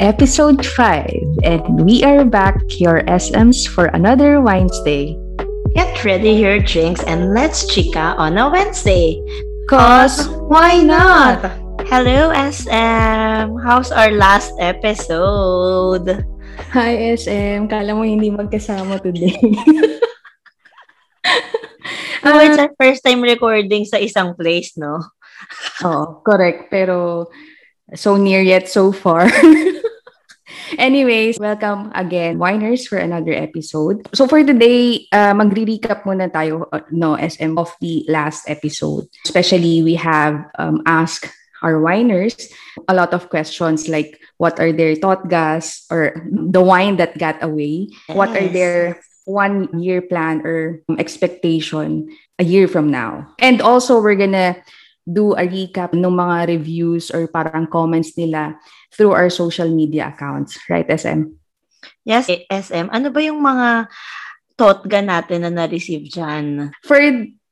episode 5, and we are back, your SMs, for another Wednesday. Get ready your drinks and let's chica on a Wednesday. Cause why not? Hello, SM! How's our last episode? Hi, SM. Kala mo hindi magkasama today. oh, it's our first time recording sa isang place, no? Oo, correct. Pero so near yet so far. Anyways, welcome again, Winers, for another episode. So for today, uh, magre-recap muna tayo, uh, no, SM, of the last episode. Especially, we have um, asked our winers a lot of questions like what are their thought gas or the wine that got away? Yes. What are their one year plan or expectation a year from now? And also, we're gonna do a recap ng mga reviews or parang comments nila through our social media accounts. Right, SM? Yes, SM. Ano ba yung mga totga natin na na-receive dyan? For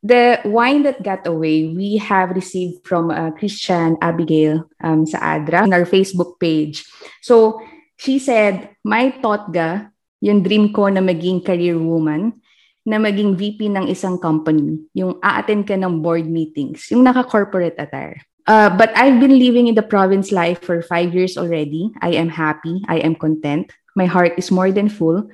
the wine that got away, we have received from uh, Christian Abigail um, sa ADRA on our Facebook page. So, she said, my totga, yung dream ko na maging career woman, na maging VP ng isang company, yung a-attend ka ng board meetings, yung naka-corporate attire. Uh, but I've been living in the province life for five years already. I am happy. I am content. My heart is more than full.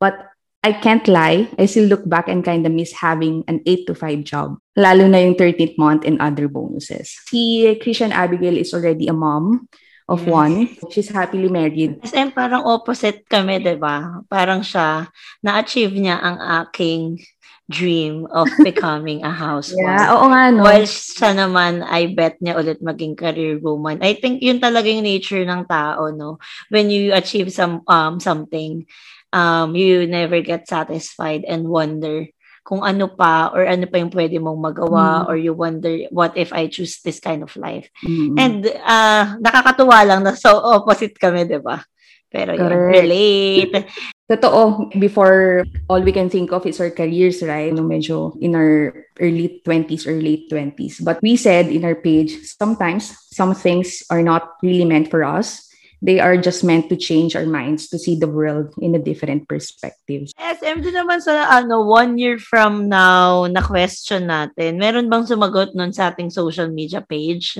But I can't lie. I still look back and kind of miss having an 8 to 5 job. Lalo na yung 13th month and other bonuses. Si Christian Abigail is already a mom of yes. one. She's happily married. SM parang opposite kami, di ba? Parang siya, na-achieve niya ang aking dream of becoming a housewife. Yeah, oo nga, no? While siya naman, I bet niya ulit maging career woman. I think yun talaga yung nature ng tao, no? When you achieve some um something, um, you never get satisfied and wonder kung ano pa or ano pa yung pwede mong magawa mm. or you wonder what if I choose this kind of life. Mm. And uh, nakakatuwa lang na so opposite kami, 'di ba? Pero yun, relate. Totoo, before all we can think of is our careers, right? No, medyo in our early 20s or late 20s. But we said in our page, sometimes some things are not really meant for us they are just meant to change our minds to see the world in a different perspective. SM din naman sa ano, one year from now na question natin, meron bang sumagot nun sa ating social media page?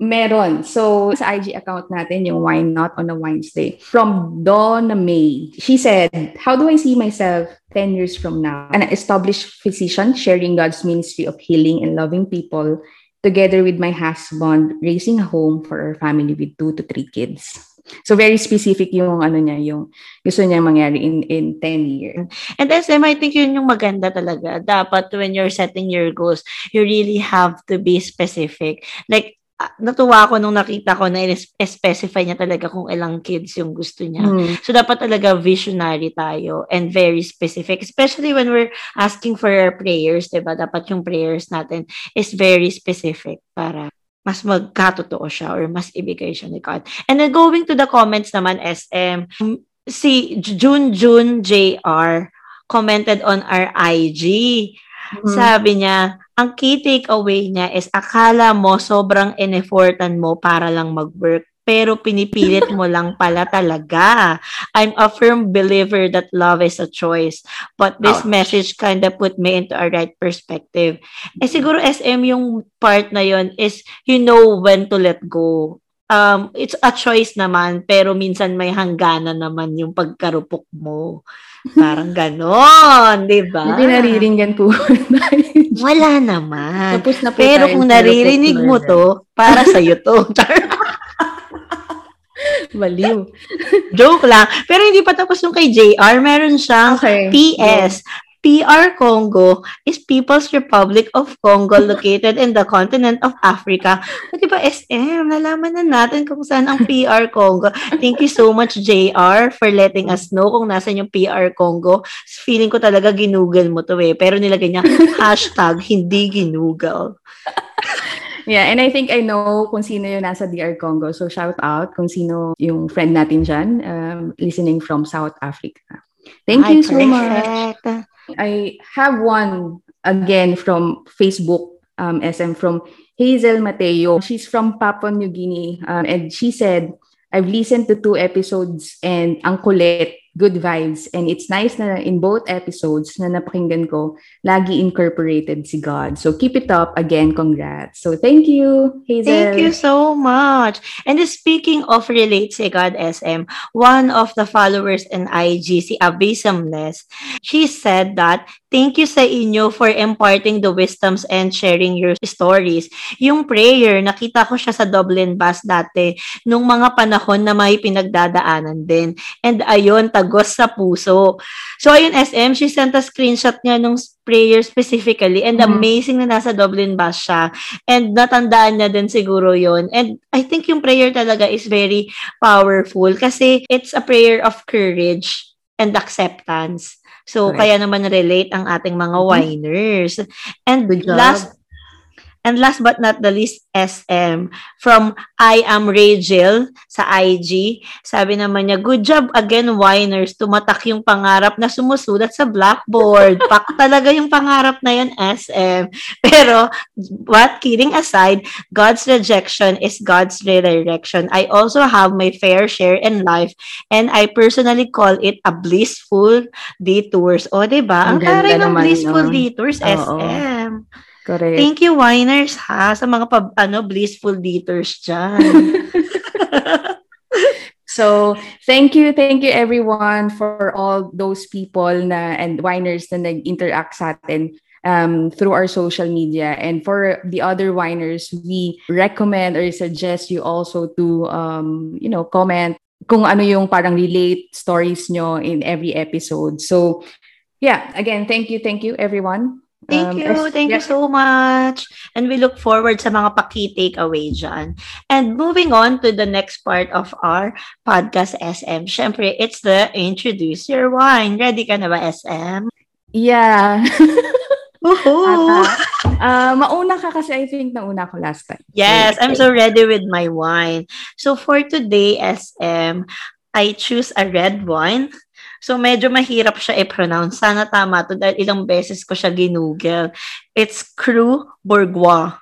Meron. So, sa IG account natin, yung Why Not on a Wednesday. From Donna May. She said, How do I see myself 10 years from now? An established physician sharing God's ministry of healing and loving people together with my husband, raising a home for our family with two to three kids. So very specific yung ano niya, yung gusto niya mangyari in in 10 years. And SM, I think yun yung maganda talaga. Dapat when you're setting your goals, you really have to be specific. Like natuwa ako nung nakita ko na specify niya talaga kung ilang kids yung gusto niya. Mm. So, dapat talaga visionary tayo and very specific. Especially when we're asking for our prayers, diba? Dapat yung prayers natin is very specific para mas magkatotoo siya or mas ibigay siya ni God. And then going to the comments naman, SM, si June June JR commented on our IG. Mm-hmm. Sabi niya, ang key takeaway niya is akala mo sobrang ineffortan mo para lang mag-work pero pinipilit mo lang pala talaga. I'm a firm believer that love is a choice. But this Ouch. message kind of put me into a right perspective. Eh siguro SM yung part na yon is you know when to let go. Um, it's a choice naman, pero minsan may hangganan naman yung pagkarupok mo. Parang ganon, di ba? Hindi nariringgan po. Wala naman. Tapos na po Pero kung naririnig mo to, para sa'yo to. Baliw. Joke lang. Pero hindi pa tapos yung kay JR. Meron siyang okay. PS. PR Congo is People's Republic of Congo located in the continent of Africa. O, di ba, SM, nalaman na natin kung saan ang PR Congo. Thank you so much, JR, for letting us know kung nasan yung PR Congo. Feeling ko talaga ginugol mo to eh. Pero nilagay niya, hashtag, hindi ginugol. Yeah, and I think I know kung sino yung nasa DR Congo. So shout out kung sino yung friend natin dyan, um, listening from South Africa. Thank Ay, you so perfect. much. I have one again from Facebook um, SM from Hazel Mateo. She's from Papua New Guinea um, and she said, I've listened to two episodes and ang kulit, good vibes. And it's nice na in both episodes na napakinggan ko, lagi incorporated si God. So keep it up. Again, congrats. So thank you, Hazel. Thank you so much. And speaking of Relate si God SM, one of the followers in IG, si Abysmless, she said that Thank you sa inyo for imparting the wisdoms and sharing your stories. Yung prayer, nakita ko siya sa Dublin bus dati nung mga panahon na may pinagdadaanan din. And ayun, tagos sa puso. So ayun, SM, she sent a screenshot niya nung prayer specifically and mm-hmm. amazing na nasa Dublin bus siya. And natandaan niya din siguro yon And I think yung prayer talaga is very powerful kasi it's a prayer of courage and acceptance. So, Correct. kaya naman relate ang ating mga mm-hmm. winers. And last And last but not the least, SM. From I am Rachel sa IG. Sabi naman niya, good job again, winers. Tumatak yung pangarap na sumusulat sa blackboard. Pak talaga yung pangarap na yun, SM. Pero, what kidding aside, God's rejection is God's redirection. I also have my fair share in life and I personally call it a blissful detours. O, diba? Ang, Ang taray ng blissful no? detours, Oo. SM. Correct. Thank you, winers, ha, sa mga pab, ano, blissful daters dyan. so, thank you, thank you everyone for all those people na and winers na nag-interact sa atin um, through our social media. And for the other winers, we recommend or suggest you also to, um, you know, comment kung ano yung parang relate stories nyo in every episode. So, yeah, again, thank you, thank you everyone Thank um, you. As, Thank yeah. you so much. And we look forward sa mga paki-takeaway dyan. And moving on to the next part of our podcast, SM. Siyempre, it's the Introduce Your Wine. Ready ka na ba, SM? Yeah. Woohoo! uh, mauna ka kasi I think nauna ko last time. Yes, I'm so ready with my wine. So for today, SM, I choose a red wine So, medyo mahirap siya i-pronounce. Sana tama to dahil ilang beses ko siya ginugel. It's Cru Bourgeois.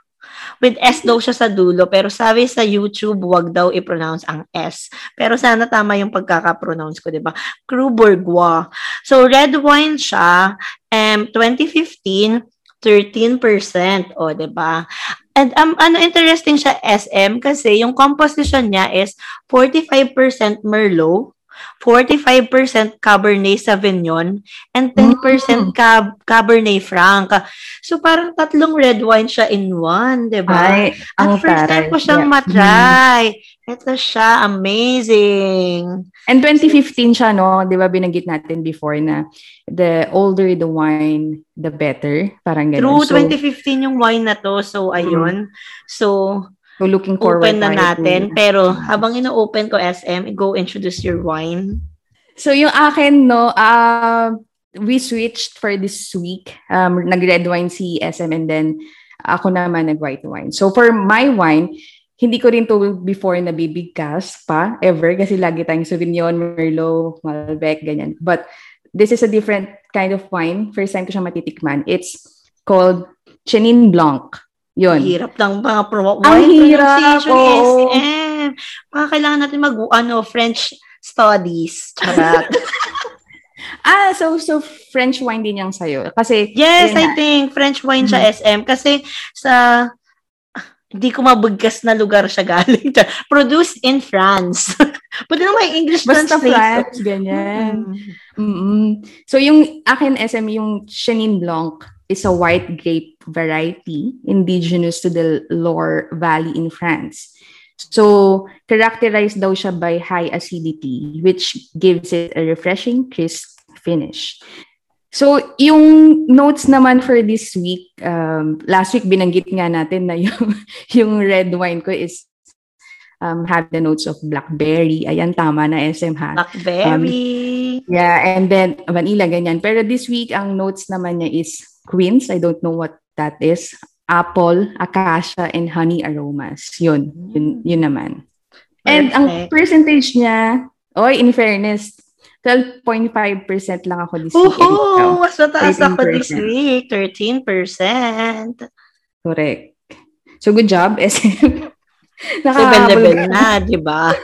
With S daw siya sa dulo, pero sabi sa YouTube, wag daw i-pronounce ang S. Pero sana tama yung pagkaka-pronounce ko, di ba? Cru Bourgeois. So, red wine siya, um, 2015, 13%, o, di ba? And um, ano interesting siya SM kasi yung composition niya is 45% Merlot, 45% Cabernet Sauvignon, and 10% mm. Cab- Cabernet Franc. So, parang tatlong red wine siya in one, di ba? At first taray. time ko siyang yeah. matry. Ito siya, amazing. And 2015 siya, no? Di ba binanggit natin before na the older the wine, the better. Parang ganun. True, so, 2015 yung wine na to. So, ayun. Mm. So, So looking forward open na natin. To... Pero habang ino-open ko SM, go introduce your wine. So yung akin, no, uh, we switched for this week. Um, nag-red wine si SM and then ako naman nag-white wine. So for my wine, hindi ko rin to before na bibigkas pa, ever, kasi lagi tayong Sauvignon, Merlot, Malbec, ganyan. But this is a different kind of wine. First time ko siya matitikman. It's called Chenin Blanc. Yun. Hirap ng mga pro- Ang hirap. Oh. SM. Mga kailangan natin mag, ano, French studies. Charot. ah, so, so French wine din yung sa'yo. Kasi, yes, I na. think French wine mm-hmm. siya SM. Kasi sa, hindi ko mabugkas na lugar siya galing. Produced in France. Pwede na may English Basta translation. France, ganyan. Mm-hmm. Mm-hmm. So, yung akin SM, yung Chenin Blanc, is a white grape variety indigenous to the Loire Valley in France. So, characterized daw siya by high acidity, which gives it a refreshing, crisp finish. So, yung notes naman for this week, um, last week binanggit nga natin na yung, yung red wine ko is um, have the notes of blackberry. Ayan, tama na SM ha. Blackberry. Um, yeah, and then vanilla, ganyan. Pero this week, ang notes naman niya is quince. I don't know what that is. Apple, acacia, and honey aromas. Yun. Yun, yun naman. Perfect. And ang percentage niya, oy, in fairness, 12.5% lang ako this week. Oh, mas mataas ako this week. 13%. Correct. So, good job, SM. Nakahabol level na, di ba?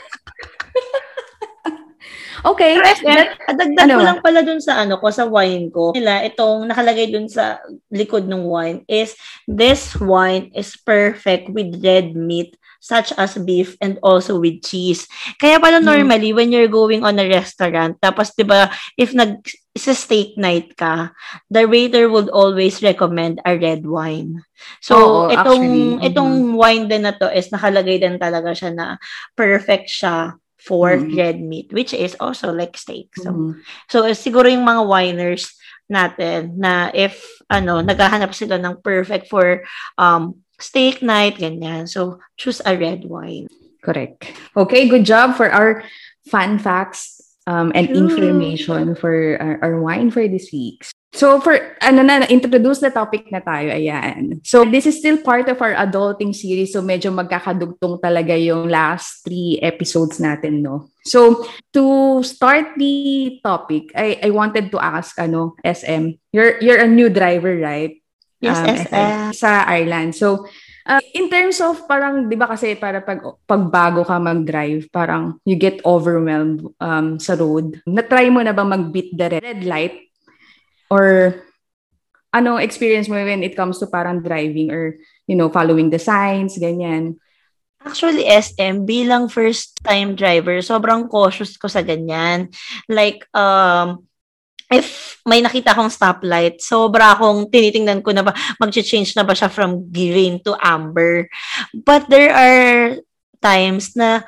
Okay. SM, dagdag ano? ko lang pala dun sa ano ko, sa wine ko. Nila, itong nakalagay dun sa likod ng wine is, this wine is perfect with red meat such as beef and also with cheese. Kaya pala hmm. normally, mm. when you're going on a restaurant, tapos 'di ba, if nag sa steak night ka, the waiter would always recommend a red wine. So, Oo, itong actually, itong mm-hmm. wine din na to is nakalagay din talaga siya na perfect siya for mm-hmm. red meat, which is also like steak. So, mm-hmm. so siguro yung mga winers natin na if ano, naghahanap sila ng perfect for um steak night, ganyan. So, choose a red wine. Correct. Okay, good job for our fun facts um, and True. information for our, our wine for this week. So for ano na introduce the topic na tayo ayan. So this is still part of our adulting series so medyo magkakadugtong talaga yung last three episodes natin no. So to start the topic I I wanted to ask ano SM you're you're a new driver right? Yes, um, SM. sa Ireland. So Uh, in terms of parang, di ba kasi para pag pagbago ka mag-drive, parang you get overwhelmed um, sa road. Na-try mo na ba mag-beat the red light? Or ano experience mo when it comes to parang driving or, you know, following the signs, ganyan? Actually, SM, bilang first-time driver, sobrang cautious ko sa ganyan. Like, um, if may nakita akong stoplight, sobra akong tinitingnan ko na ba, mag-change na ba siya from green to amber. But there are times na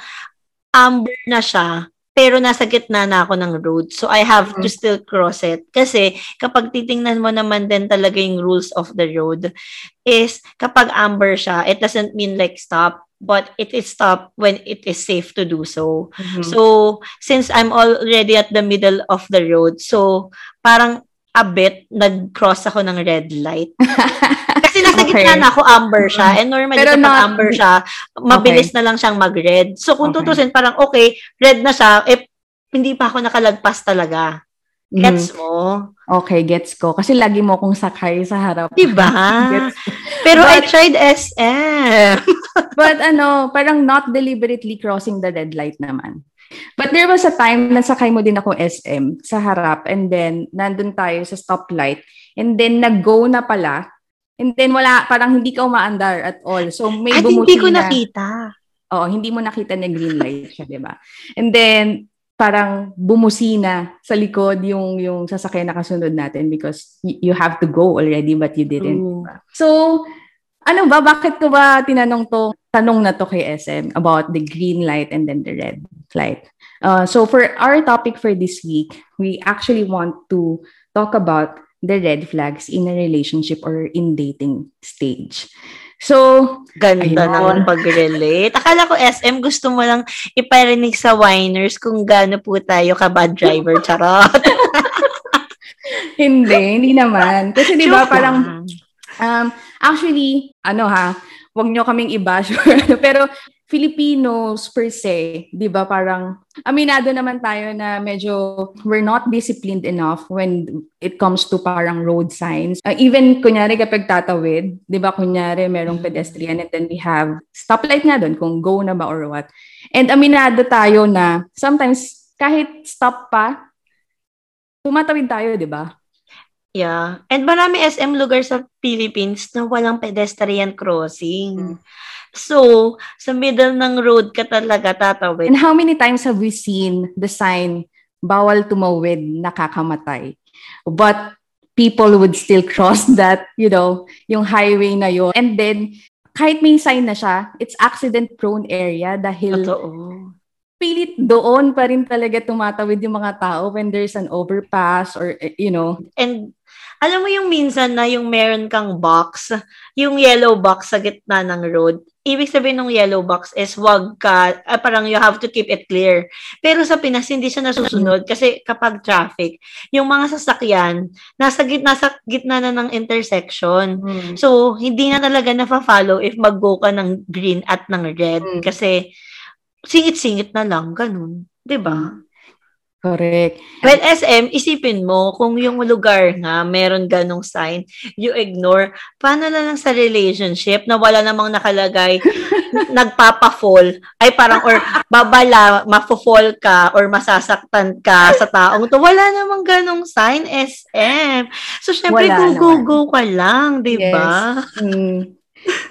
amber na siya, pero nasa gitna na ako ng road. So, I have mm-hmm. to still cross it. Kasi, kapag titingnan mo naman din talaga yung rules of the road, is kapag amber siya, it doesn't mean like stop but it is stop when it is safe to do so. Mm-hmm. So, since I'm already at the middle of the road, so parang a bit nag-cross ako ng red light. Kasi nasa okay. gitna na ako, amber siya. And normally, Pero kapag not... amber siya, mabilis okay. na lang siyang mag-red. So, kung okay. tutusin, parang okay, red na siya, eh, hindi pa ako nakalagpas talaga. Gets mm. mo? Okay, gets ko. Kasi lagi mo akong sakay sa harap. Diba? Pero but, I tried SM. but ano, parang not deliberately crossing the red light naman. But there was a time na sakay mo din ako SM sa harap and then nandun tayo sa stoplight and then nag-go na pala and then wala, parang hindi ka umaandar at all. So may At hindi ko na, nakita. Oo, hindi mo nakita na green light siya, di ba? And then parang bumusina sa likod yung yung sasakyan na kasunod natin because y- you have to go already but you didn't. Diba? So, ano ba, bakit ko ba tinanong to, tanong na to kay SM about the green light and then the red light? Uh, so for our topic for this week, we actually want to talk about the red flags in a relationship or in dating stage. So, ganda ayun. naman pag-relate. Akala ko SM gusto mo lang iparinig sa winers kung gaano po tayo ka bad driver charot. hindi, hindi naman. Kasi 'di ba parang um actually ano ha, wag nyo kaming i-bash pero Filipinos per se, 'di ba parang aminado naman tayo na medyo we're not disciplined enough when it comes to parang road signs. Uh, even kunyari kapag tatawid, 'di ba kunyari merong pedestrian and then we have stoplight nga doon kung go na ba or what. And aminado tayo na sometimes kahit stop pa tumatawid tayo, 'di ba? Yeah. And marami SM lugar sa Philippines na walang pedestrian crossing. Hmm. So, sa middle ng road ka talaga tatawid. And how many times have we seen the sign, bawal tumawid, nakakamatay? But people would still cross that, you know, yung highway na yon. And then, kahit may sign na siya, it's accident-prone area dahil Totoo. pilit doon pa rin talaga tumatawid yung mga tao when there's an overpass or, you know. And alam mo yung minsan na yung meron kang box, yung yellow box sa gitna ng road, ibig sabihin ng yellow box is wag ka, uh, parang you have to keep it clear. Pero sa Pinas, hindi siya nasusunod kasi kapag traffic, yung mga sasakyan, nasa gitna, sa gitna na ng intersection. Hmm. So, hindi na talaga na-follow if mag-go ka ng green at ng red. Hmm. Kasi, singit-singit na lang, ganun. ba diba? Correct. Well, SM, isipin mo, kung yung lugar nga, meron ganong sign, you ignore, paano na lang sa relationship na wala namang nakalagay, nagpapa-fall, ay parang, or babala, mafo-fall ka, or masasaktan ka sa taong to, wala namang ganong sign, SM. So, syempre, go, go, go ka lang, di ba? Yes. Mm.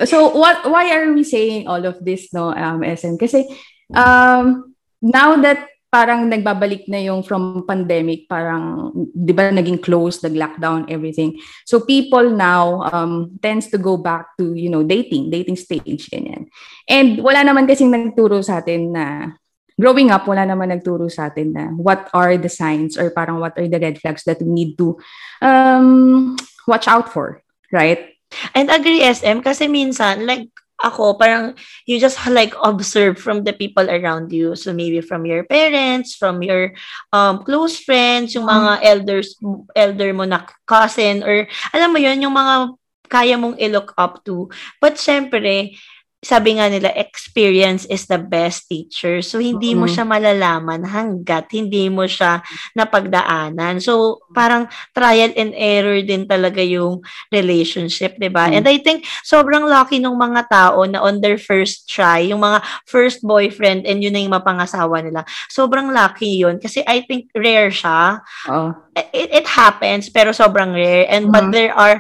So, what, why are we saying all of this, no, um, SM? Kasi, um, now that parang nagbabalik na yung from pandemic, parang, di ba, naging closed, nag-lockdown, everything. So people now um, tends to go back to, you know, dating, dating stage, ganyan. And wala naman kasing nagturo sa atin na, growing up, wala naman nagturo sa atin na what are the signs or parang what are the red flags that we need to um, watch out for, right? And agree, SM, kasi minsan, like, ako, parang you just like observe from the people around you. So maybe from your parents, from your um, close friends, yung mga elders, elder mo na cousin, or alam mo yun, yung mga kaya mong i-look up to. But syempre, sabi nga nila, experience is the best teacher. So, hindi mm-hmm. mo siya malalaman hanggat hindi mo siya napagdaanan. So, parang trial and error din talaga yung relationship, di ba? Mm-hmm. And I think, sobrang lucky nung mga tao na on their first try, yung mga first boyfriend and yun na yung mapangasawa nila. Sobrang lucky yun. Kasi I think rare siya. Oh. It, it happens, pero sobrang rare. And mm-hmm. but there are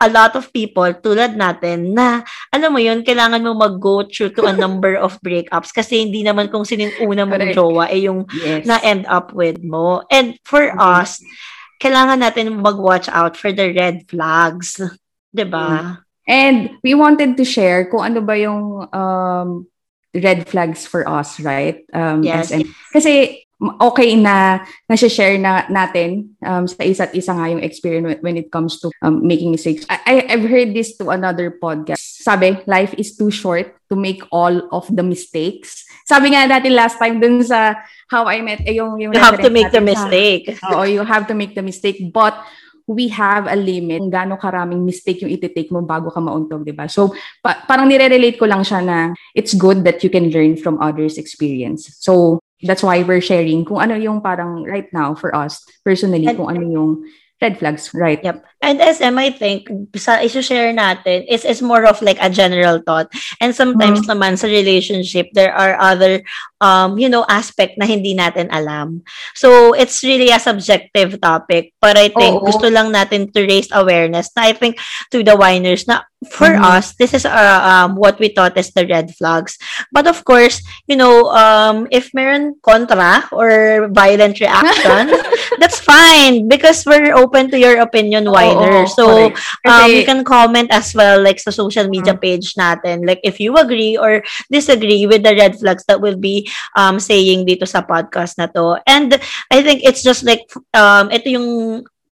a lot of people tulad natin na alam mo yun, kailangan mo mag-go through to a number of breakups kasi hindi naman kung sino yung una mong jowa ay yung yes. na-end up with mo. And for mm-hmm. us, kailangan natin mag-watch out for the red flags. 'Di ba? Mm-hmm. And we wanted to share kung ano ba yung um, red flags for us, right? Um, yes. SM. Kasi okay na nasi-share na natin um, sa isa't isa nga yung experience when it comes to um, making mistakes. I, I've heard this to another podcast. Sabi, life is too short to make all of the mistakes. Sabi nga natin last time dun sa How I Met, eh, yung, yung you have to make the mistake. Oo, you have to make the mistake. But we have a limit kung gaano karaming mistake yung iti-take mo bago ka mauntog, di ba? So, pa- parang nire-relate ko lang siya na it's good that you can learn from others' experience. So, that's why we're sharing kung ano yung parang right now for us personally and, kung ano yung red flags right? Yep. And SM I think sa i-share natin is is more of like a general thought. And sometimes mm-hmm. naman sa relationship there are other um you know aspect na hindi natin alam. So it's really a subjective topic. But I think Oo. gusto lang natin to raise awareness na I think to the winers na for mm-hmm. us, this is uh, um, what we thought is the red flags. But of course, you know, um, if meron contra or violent reaction, that's fine because we're open to your opinion, Winer. so, um, you can comment as well, like sa social media mm-hmm. page natin, like if you agree or disagree with the red flags that will be um, saying dito sa podcast na to. And I think it's just like, um, ito yung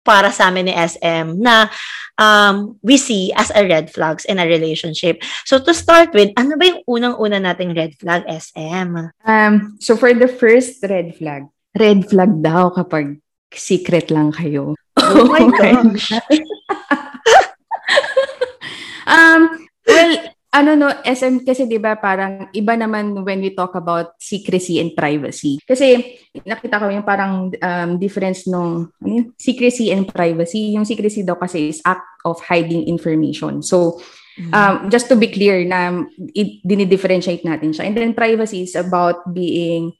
para sa amin ni SM na um, we see as a red flags in a relationship. So to start with, ano ba yung unang-una nating red flag, SM? Um, so for the first red flag, red flag daw kapag secret lang kayo. Oh my gosh. um, well, ano no, SM kasi 'di ba parang iba naman when we talk about secrecy and privacy. Kasi nakita ko yung parang um, difference nung ano yun? secrecy and privacy. Yung secrecy daw kasi is act of hiding information. So mm-hmm. um, just to be clear na i- dinidifferentiate natin siya. And then privacy is about being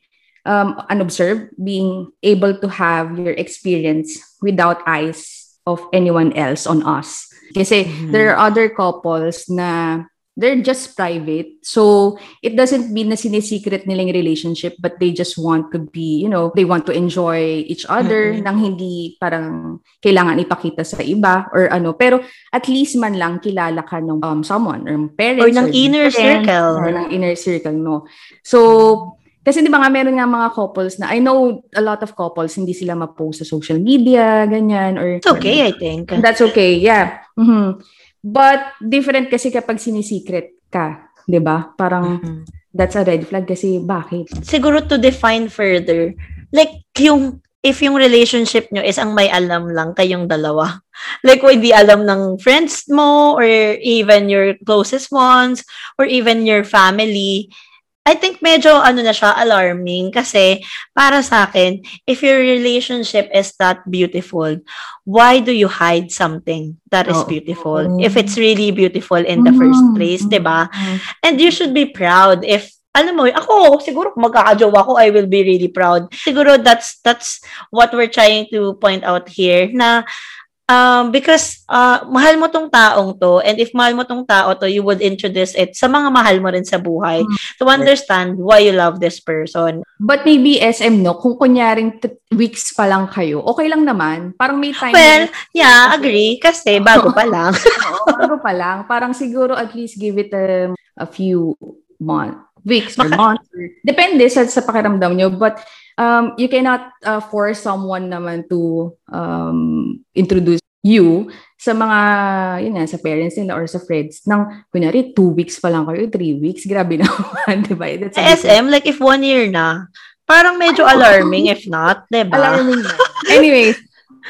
um, unobserved, being able to have your experience without eyes of anyone else on us. Kasi mm-hmm. there are other couples na they're just private. So, it doesn't mean na sinisecret nila yung relationship, but they just want to be, you know, they want to enjoy each other mm-hmm. nang hindi parang kailangan ipakita sa iba or ano. Pero at least man lang kilala ka ng um, someone or parents. Or ng or inner circle. Or ng inner circle, no. So, kasi di ba nga meron nga mga couples na I know a lot of couples hindi sila ma-post sa social media, ganyan or It's okay, or, I think. That's okay. Yeah. Mm-hmm. But different kasi kapag sinisecret ka, 'di ba? Parang mm-hmm. that's a red flag kasi bakit? Siguro to define further, like yung if yung relationship nyo is ang may alam lang kayong dalawa. Like, kung hindi alam ng friends mo or even your closest ones or even your family, I think medyo ano na siya, alarming kasi para sa akin, if your relationship is that beautiful, why do you hide something that is oh. beautiful? If it's really beautiful in the first mm-hmm. place. 'di ba? And you should be proud if alam mo, ako, siguro kung magkakajowa ko, I will be really proud. Siguro that's that's what we're trying to point out here na Um, because uh, mahal mo tong taong to and if mahal mo tong tao to, you would introduce it sa mga mahal mo rin sa buhay mm. to understand why you love this person. But maybe SM, no? Kung kunyaring t- weeks pa lang kayo, okay lang naman. Parang may time. Well, yeah, agree. Kasi bago pa lang. Oo, bago pa lang. Parang siguro at least give it a, a few months weeks or months. Depende sa, sa pakiramdam nyo. But um, you cannot uh, force someone naman to um, introduce you sa mga, yun nga, sa parents nila or sa friends ng, kunyari, two weeks pa lang kayo, three weeks, grabe naman, di ba? That's SM, like if one year na, parang medyo alarming if not, di ba? Alarming na. Anyways,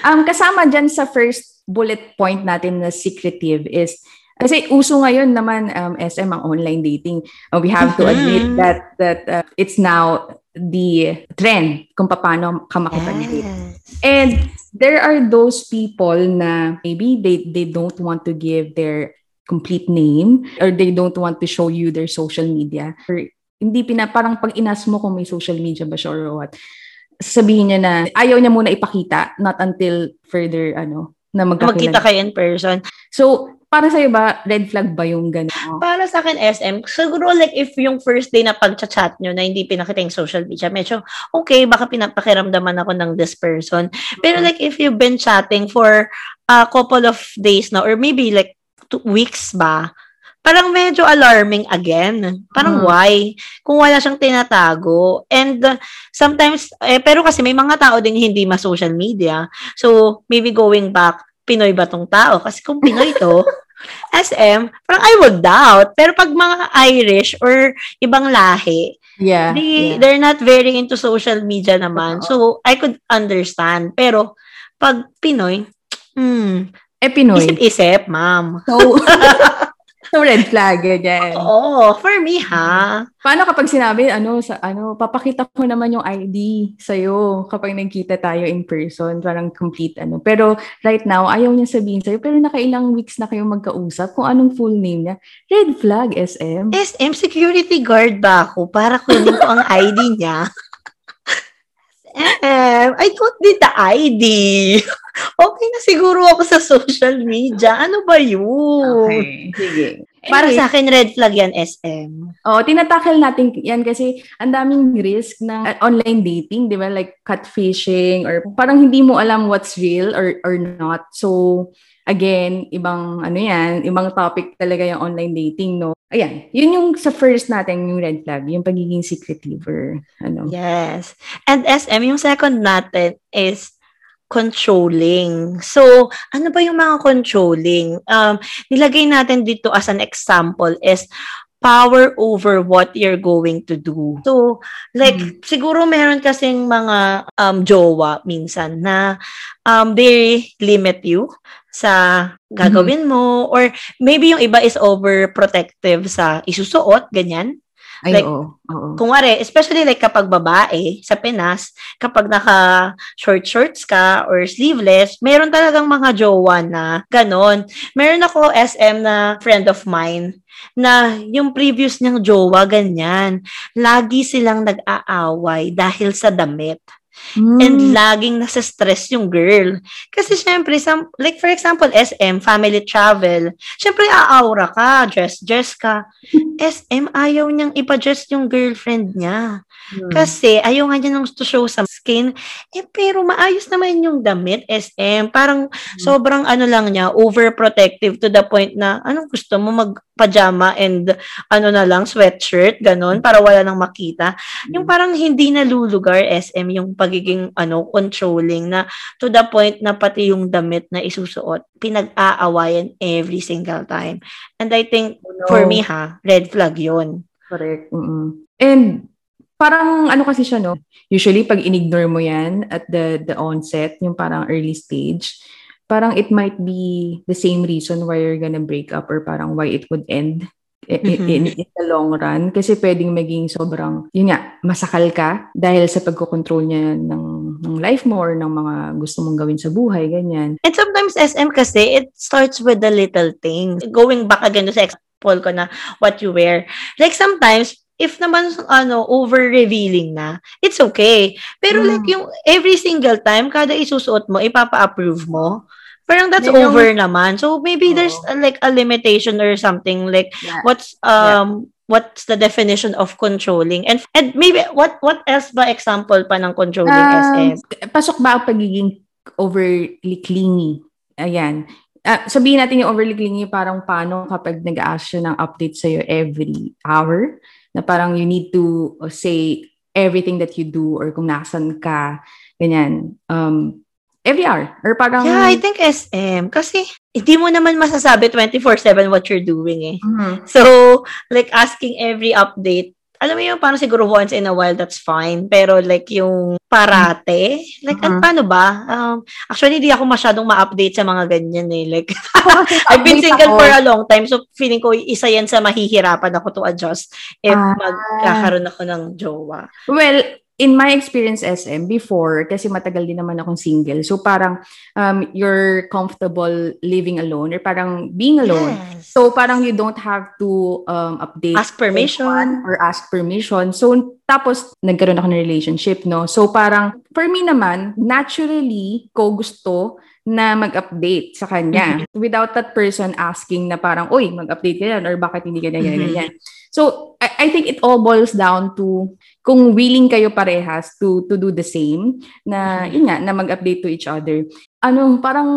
um, kasama dyan sa first bullet point natin na secretive is kasi uso ngayon naman um, SM ang online dating. Uh, we have to admit mm-hmm. that that uh, it's now the trend kung paano ka makipag-date. Yes. And there are those people na maybe they they don't want to give their complete name or they don't want to show you their social media or hindi pina parang pag inas mo kung may social media ba siya or what sabihin niya na ayaw niya muna ipakita not until further ano na magkakilala. Magkita kayo in person. So, para sa'yo ba, red flag ba yung gano'n? Para sa akin, SM, siguro like if yung first day na pag-chat nyo na hindi pinakita yung social media, medyo okay, baka pinapakiramdaman ako ng this person. Pero like if you've been chatting for a couple of days na or maybe like two weeks ba, parang medyo alarming again. Parang hmm. why? Kung wala siyang tinatago. And uh, sometimes, eh, pero kasi may mga tao din hindi ma-social media. So, maybe going back, Pinoy ba tong tao? Kasi kung Pinoy to, SM, parang I would doubt. Pero pag mga Irish or ibang lahi, yeah, they, yeah. they're not very into social media naman. So, I could understand. Pero, pag Pinoy, hmm, eh, Pinoy. Isip-isip, ma'am. So, So, red flag, ganyan. Oo, for me, ha? Paano kapag sinabi, ano, sa, ano, papakita ko naman yung ID sa'yo kapag nagkita tayo in person, parang complete, ano. Pero, right now, ayaw niya sabihin sa'yo, pero nakailang weeks na kayo magkausap, kung anong full name niya. Red flag, SM. SM, security guard ba ako para kunin ko ang ID niya? SM, I don't need the ID. okay na siguro ako sa social media. Ano ba yun? Okay, sige. Para sa akin, red flag yan, SM. Oo, oh, tinatackle natin yan kasi ang daming risk ng online dating, di ba? Like catfishing or parang hindi mo alam what's real or, or not. So, again, ibang ano yan, ibang topic talaga yung online dating, no? Ayan, yun yung sa first natin, yung red flag, yung pagiging secretive or ano. Yes. And SM, yung second natin is controlling. So, ano ba yung mga controlling? Um, nilagay natin dito as an example is power over what you're going to do. So, like, mm. siguro meron kasing mga um, jowa minsan na um, they limit you sa gagawin mm mo or maybe yung iba is overprotective sa isusuot, ganyan. Ay, like, oo, oo. Kung wari, especially like kapag babae sa Pinas, kapag naka short shorts ka or sleeveless, meron talagang mga jowa na ganon. Meron ako SM na friend of mine na yung previous niyang jowa ganyan. Lagi silang nag-aaway dahil sa damit. Mm. And hmm. laging nasa stress yung girl. Kasi syempre, some, like for example, SM, family travel, syempre aaura ka, dress-dress ka. SM, ayaw niyang ipa-dress yung girlfriend niya. Mm. Kasi ayaw nga niya nang to show sa skin. Eh, pero maayos naman yung damit, SM. Parang mm. sobrang ano lang niya, overprotective to the point na, anong gusto mo mag pajama and ano na lang, sweatshirt, ganun, para wala nang makita. Yung mm. parang hindi nalulugar SM yung pagiging ano, controlling na to the point na pati yung damit na isusuot, pinag-aawayan every single time. And I think, oh, no. for me ha, red flag yon Correct. Mm-mm. And parang ano kasi siya, no? Usually, pag in-ignore mo yan at the, the onset, yung parang early stage, parang it might be the same reason why you're gonna break up or parang why it would end. mm-hmm. in, in the long run kasi pwedeng maging sobrang yun nga masakal ka dahil sa pagko-control niya ng ng life mo or ng mga gusto mong gawin sa buhay ganyan and sometimes SM kasi it starts with the little things going back again to sa example ko na what you wear like sometimes if naman ano over revealing na it's okay pero mm. like yung every single time kada isusuot mo ipapa-approve mo Parang that's Then over yung, naman. So maybe oh. there's uh, like a limitation or something like yeah. what's um yeah. what's the definition of controlling and and maybe what what else ba example pa ng controlling um, SM? Pasok ba ang pagiging overly clingy? Ayan. Uh, sabihin natin yung overly clingy parang paano kapag nag-ask siya ng update sa'yo every hour na parang you need to say everything that you do or kung nasan ka, ganyan. Um, every hour. Or parang... Yeah, I think SM. Kasi, hindi mo naman masasabi 24-7 what you're doing eh. Mm-hmm. So, like, asking every update, alam mo yung parang siguro once in a while, that's fine. Pero like yung parate, like uh-huh. paano ba? Um, actually, hindi ako masyadong ma-update sa mga ganyan eh. Like, I've been single for a long time, so feeling ko isa yan sa mahihirapan ako to adjust if ah. magkakaroon ako ng jowa. Well, in my experience SM before kasi matagal din naman akong single so parang um you're comfortable living alone or parang being alone yes. so parang you don't have to um update ask permission or ask permission so tapos nagkaroon ako ng relationship no so parang for me naman naturally ko gusto na mag-update sa kanya mm-hmm. without that person asking na parang, oy, mag-update ka yan or bakit hindi ka na ganyan, mm-hmm. ganyan. So, I, I think it all boils down to kung willing kayo parehas to to do the same na, mm-hmm. yun nga, na mag-update to each other. Ano, parang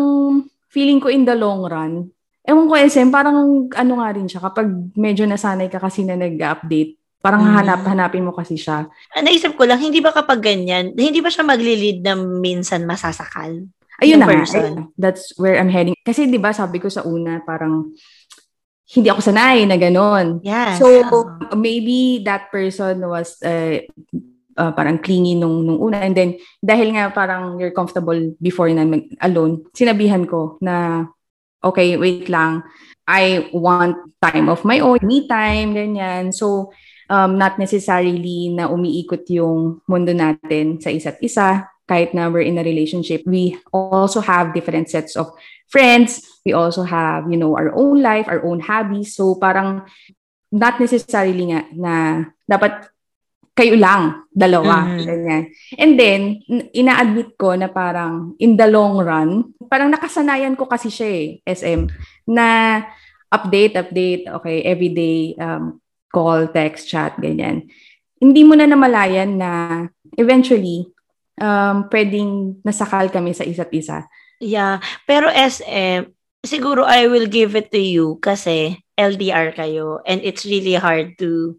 feeling ko in the long run, ewan ko SM, parang ano nga rin siya, kapag medyo nasanay ka kasi na nag-update, Parang mm. hanap-hanapin mo kasi siya. Ah, naisip ko lang, hindi ba kapag ganyan, hindi ba siya magli-lead na minsan masasakal? Ayun na person. That's where I'm heading. Kasi 'di ba sabi ko sa una parang hindi ako sanay na ganun. Yes. So maybe that person was uh, uh, parang clingy nung nung una and then dahil nga parang you're comfortable before na mag alone, sinabihan ko na okay, wait lang. I want time of my own, me time, ganyan. So um, not necessarily na umiikot yung mundo natin sa isa't isa kahit na we're in a relationship, we also have different sets of friends. We also have, you know, our own life, our own hobbies. So parang not necessarily nga na dapat kayo lang, dalawa, mm-hmm. ganyan. And then, ina-admit ko na parang in the long run, parang nakasanayan ko kasi siya eh, SM, na update, update, okay, everyday um, call, text, chat, ganyan. Hindi mo na namalayan na eventually, um, pwedeng nasakal kami sa isa't isa. Yeah. Pero SM, siguro I will give it to you kasi LDR kayo and it's really hard to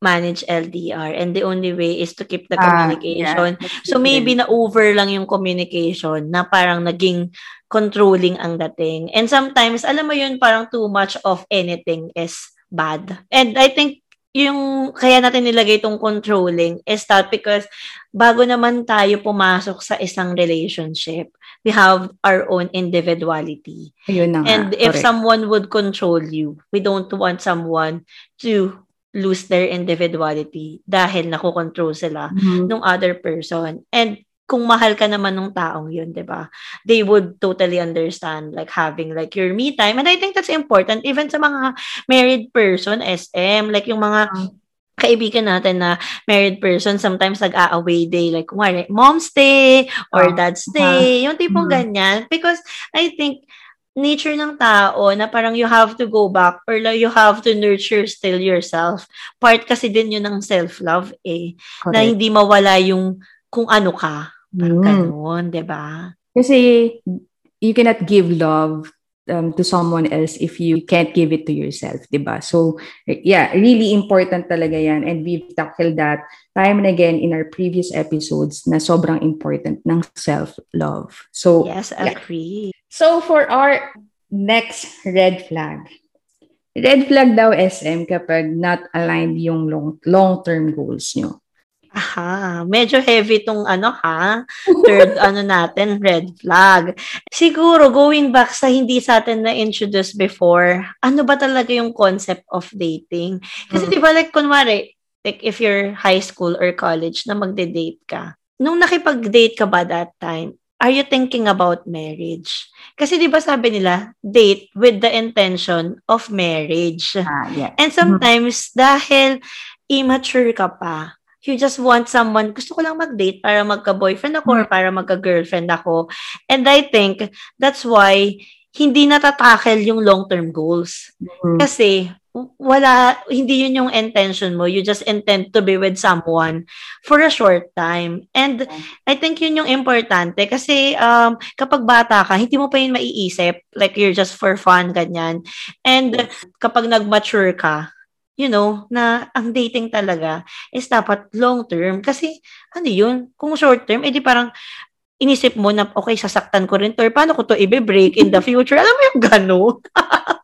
manage LDR and the only way is to keep the communication. Uh, yeah. So maybe na over lang yung communication na parang naging controlling ang dating. And sometimes alam mo yun parang too much of anything is bad. And I think yung kaya natin nilagay itong controlling is that because bago naman tayo pumasok sa isang relationship, we have our own individuality. Ayun na And if Correct. someone would control you, we don't want someone to lose their individuality dahil nakokontrol sila mm-hmm. ng other person. And kung mahal ka naman ng taong yun, 'di ba? They would totally understand like having like your me time. And I think that's important even sa mga married person SM, like yung mga mm. kaibigan natin na married person, sometimes nag-a-away day, like, kumari, mom's day or oh, dad's day, uh, yung tipong mm-hmm. ganyan. Because I think, nature ng tao na parang you have to go back or like you have to nurture still yourself. Part kasi din yun ng self-love eh. Correct. Na hindi mawala yung kung ano ka. Parang mm. ganun, di ba? Kasi you cannot give love um, to someone else if you can't give it to yourself, di ba? So, yeah, really important talaga yan. And we've tackled that time and again in our previous episodes na sobrang important ng self-love. So, yes, agree. Yeah. So, for our next red flag, red flag daw SM kapag not aligned yung long, long-term goals nyo. Aha, medyo heavy tong ano ha, third ano natin, red flag. Siguro, going back sa hindi sa atin na-introduce before, ano ba talaga yung concept of dating? Kasi mm. di ba like, kunwari, like if you're high school or college na magde-date ka, nung nakipag-date ka ba that time, are you thinking about marriage? Kasi 'di ba sabi nila, date with the intention of marriage. Ah, yeah. And sometimes mm-hmm. dahil immature ka pa, you just want someone, gusto ko lang mag-date para magka-boyfriend ako or para magka-girlfriend ako. And I think that's why hindi natatakel yung long-term goals. Mm-hmm. Kasi wala, hindi yun yung intention mo. You just intend to be with someone for a short time. And I think yun yung importante kasi um, kapag bata ka, hindi mo pa yun maiisip. Like you're just for fun, ganyan. And kapag nag-mature ka, you know, na ang dating talaga is dapat long term. Kasi, ano yun, kung short term, edi parang inisip mo na, okay, sasaktan ko rin to, or paano ko to i-break in the future? Alam mo yung gano'n?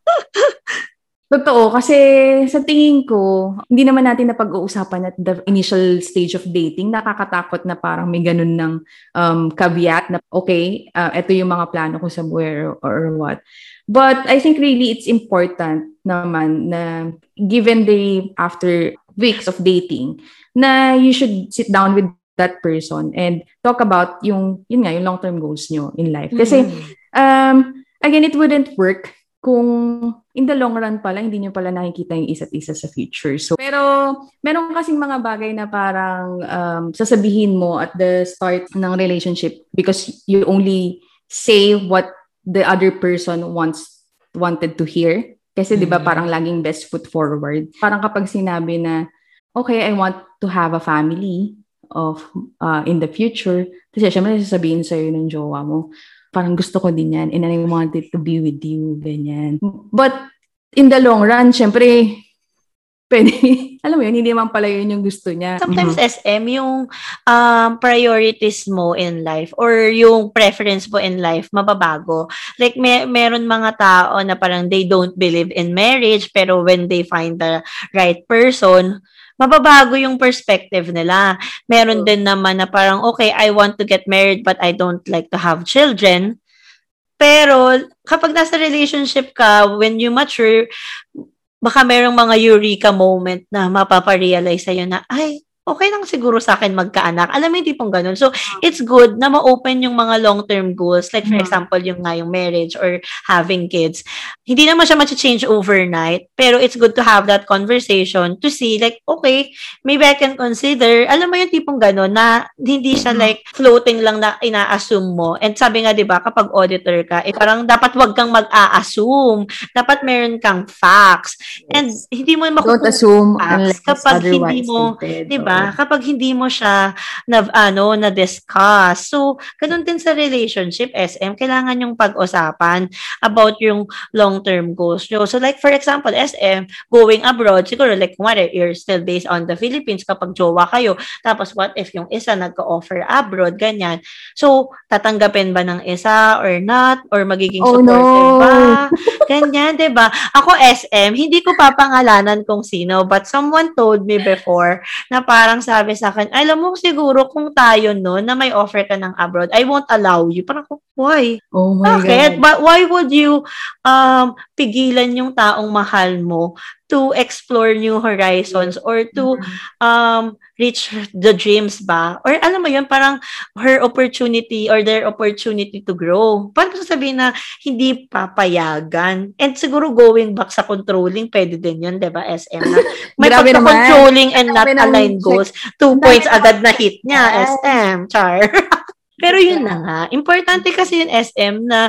Totoo, kasi sa tingin ko, hindi naman natin napag-uusapan at the initial stage of dating, nakakatakot na parang may ganun ng um, caveat na, okay, uh, ito yung mga plano ko sa buhay or, or what. But I think really it's important naman na given the after weeks of dating, na you should sit down with that person and talk about yung, yun nga, yung long-term goals nyo in life. Kasi, mm-hmm. um, again, it wouldn't work kung in the long run pala, hindi nyo pala nakikita yung isa't isa sa future. So, pero meron kasing mga bagay na parang um, sasabihin mo at the start ng relationship because you only say what the other person wants wanted to hear. Kasi mm-hmm. 'di ba mm-hmm. parang laging best foot forward. Parang kapag sinabi na okay, I want to have a family of uh, in the future, kasi syempre sasabihin sa'yo ng jowa mo, parang gusto ko din yan and I wanted to be with you, ganyan. But in the long run, syempre, pwede, alam mo yun, hindi naman pala yun yung gusto niya. Sometimes mm-hmm. SM, yung um, priorities mo in life or yung preference mo in life, mababago. Like, may, meron mga tao na parang they don't believe in marriage, pero when they find the right person, mababago yung perspective nila. Meron din naman na parang, okay, I want to get married but I don't like to have children. Pero kapag nasa relationship ka, when you mature, baka merong mga eureka moment na mapaparealize sa'yo na, ay, okay lang siguro sa akin magkaanak. Alam mo, hindi pong ganun. So, it's good na ma-open yung mga long-term goals. Like, for mm-hmm. example, yung nga yung marriage or having kids. Hindi naman siya ma-change overnight, pero it's good to have that conversation to see, like, okay, maybe I can consider, alam mo yung tipong ganun, na hindi siya mm-hmm. like floating lang na ina-assume mo. And sabi nga, di ba, kapag auditor ka, eh, parang dapat wag kang mag-a-assume. Dapat meron kang facts. And hindi mo makukuha Don't assume unless kapag hindi mo, di ba, kapag hindi mo siya na ano na discuss. So, ganun din sa relationship SM, kailangan yung pag-usapan about yung long-term goals nyo. So like for example, SM going abroad, siguro like kumare, you're still based on the Philippines kapag jowa kayo. Tapos what if yung isa nagka-offer abroad, ganyan. So, tatanggapin ba ng isa or not or magiging oh, supportive no. ba? Ganyan, 'di ba? Ako SM, hindi ko papangalanan kung sino, but someone told me before na para parang sabi sa akin, alam mo siguro kung tayo no na may offer ka ng abroad, I won't allow you. Parang, why? Oh my Bakit? God. But why would you um, pigilan yung taong mahal mo to explore new horizons or to mm-hmm. um reach the dreams ba? Or alam mo yun parang her opportunity or their opportunity to grow. Parang gusto sabihin na hindi papayagan. And siguro going back sa controlling pwede din yun 'di ba SM na may pagka-controlling and not aligned goals. Two points agad na hit niya SM char. Pero yun na nga. Importante kasi yung SM na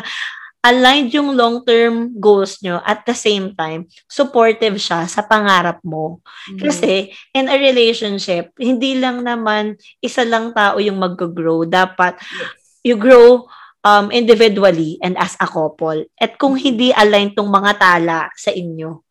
aligned yung long-term goals nyo at the same time, supportive siya sa pangarap mo. Mm-hmm. Kasi in a relationship, hindi lang naman isa lang tao yung mag-grow. Dapat yes. you grow um, individually and as a couple. At kung hindi aligned tong mga tala sa inyo,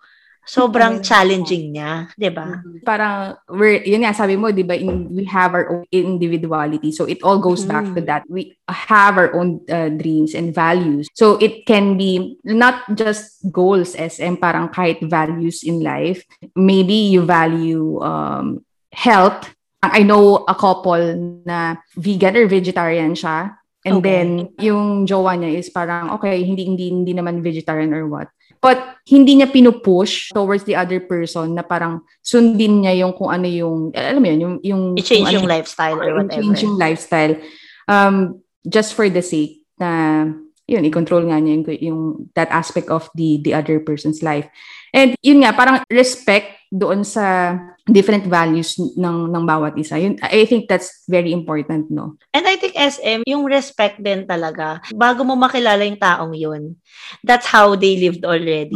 sobrang challenging niya, 'di ba? Mm-hmm. Parang we're yun nga sabi mo, 'di ba, we have our own individuality. So it all goes mm. back to mm. that. We have our own uh, dreams and values. So it can be not just goals SM parang kahit values in life. Maybe you value um health I know a couple na vegan or vegetarian siya. And Okay. then, yung jowa niya is parang, okay, hindi, hindi, hindi naman vegetarian or what. But, hindi niya pinupush towards the other person na parang sundin niya yung kung ano yung, alam mo yun, yung, yung I-change kung ano yung lifestyle or whatever. change yung lifestyle. Um, just for the sake na, yun, i-control nga niya yung, yung that aspect of the the other person's life. And yun nga, parang respect doon sa different values ng ng bawat isa. Yun, I think that's very important, no? And I think SM, yung respect din talaga, bago mo makilala yung taong yun, that's how they lived already.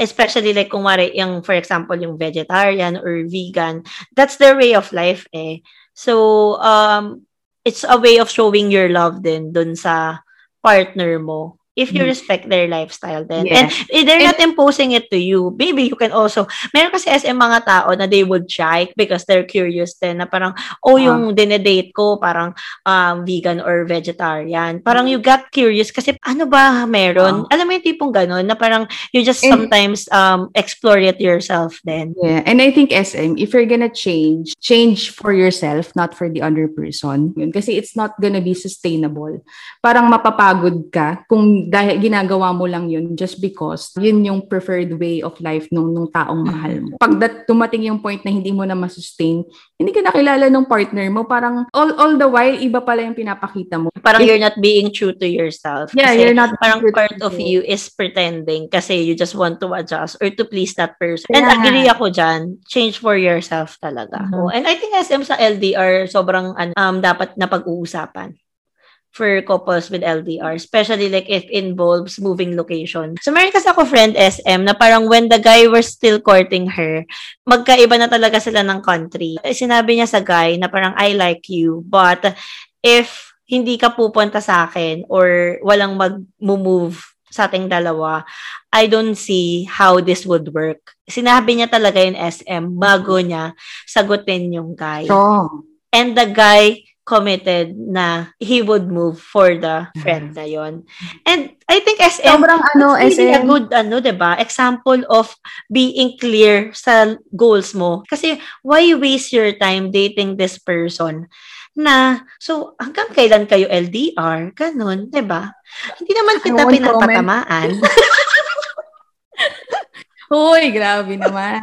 Especially like kung wari, yung, for example, yung vegetarian or vegan, that's their way of life eh. So, um, it's a way of showing your love din dun sa partner mo. If you Mm. respect their lifestyle then. Yeah. And eh, they're not imposing it to you. Maybe you can also, meron kasi SM mga tao na they would try because they're curious din na parang, oh, Ah. yung dinedate ko, parang um, vegan or vegetarian. Parang you got curious kasi ano ba meron? Alam mo yung tipong ganun na parang you just And- sometimes um, explore it yourself then. Yeah, and I think SM, if you're gonna change, change for yourself, not for the other person. Yun, kasi it's not gonna be sustainable. Parang mapapagod ka kung dahil ginagawa mo lang yun just because yun yung preferred way of life nung, nung taong mahal mo. Pag that, tumating yung point na hindi mo na masustain, hindi ka nakilala ng partner mo, parang all, all the while, iba pala yung pinapakita mo. Parang If- you're not being true to yourself. Yeah, Kasi you're not parang part of you. is pretending kasi you just want to adjust or to please that person. And Yeah. agree ako dyan, change for yourself talaga. Mhm. Oh, and I think SM sa LDR, sobrang um, dapat na pag-uusapan for couples with LDR, especially like if involves moving location. So meron kasi ako friend SM na parang when the guy was still courting her, magkaiba na talaga sila ng country. Sinabi niya sa guy na parang I like you, but if hindi ka pupunta sa akin or walang mag-move sa ating dalawa, I don't see how this would work. Sinabi niya talaga yung SM bago niya sagutin yung guy. Strong. And the guy committed na he would move for the friend na yon. And I think SM Sobrang ano, really a SM. good ano, 'di ba? Example of being clear sa goals mo. Kasi why you waste your time dating this person na so hanggang kailan kayo LDR? Ganun, 'di ba? Hindi naman kita pinapatamaan. Hoy, grabe naman.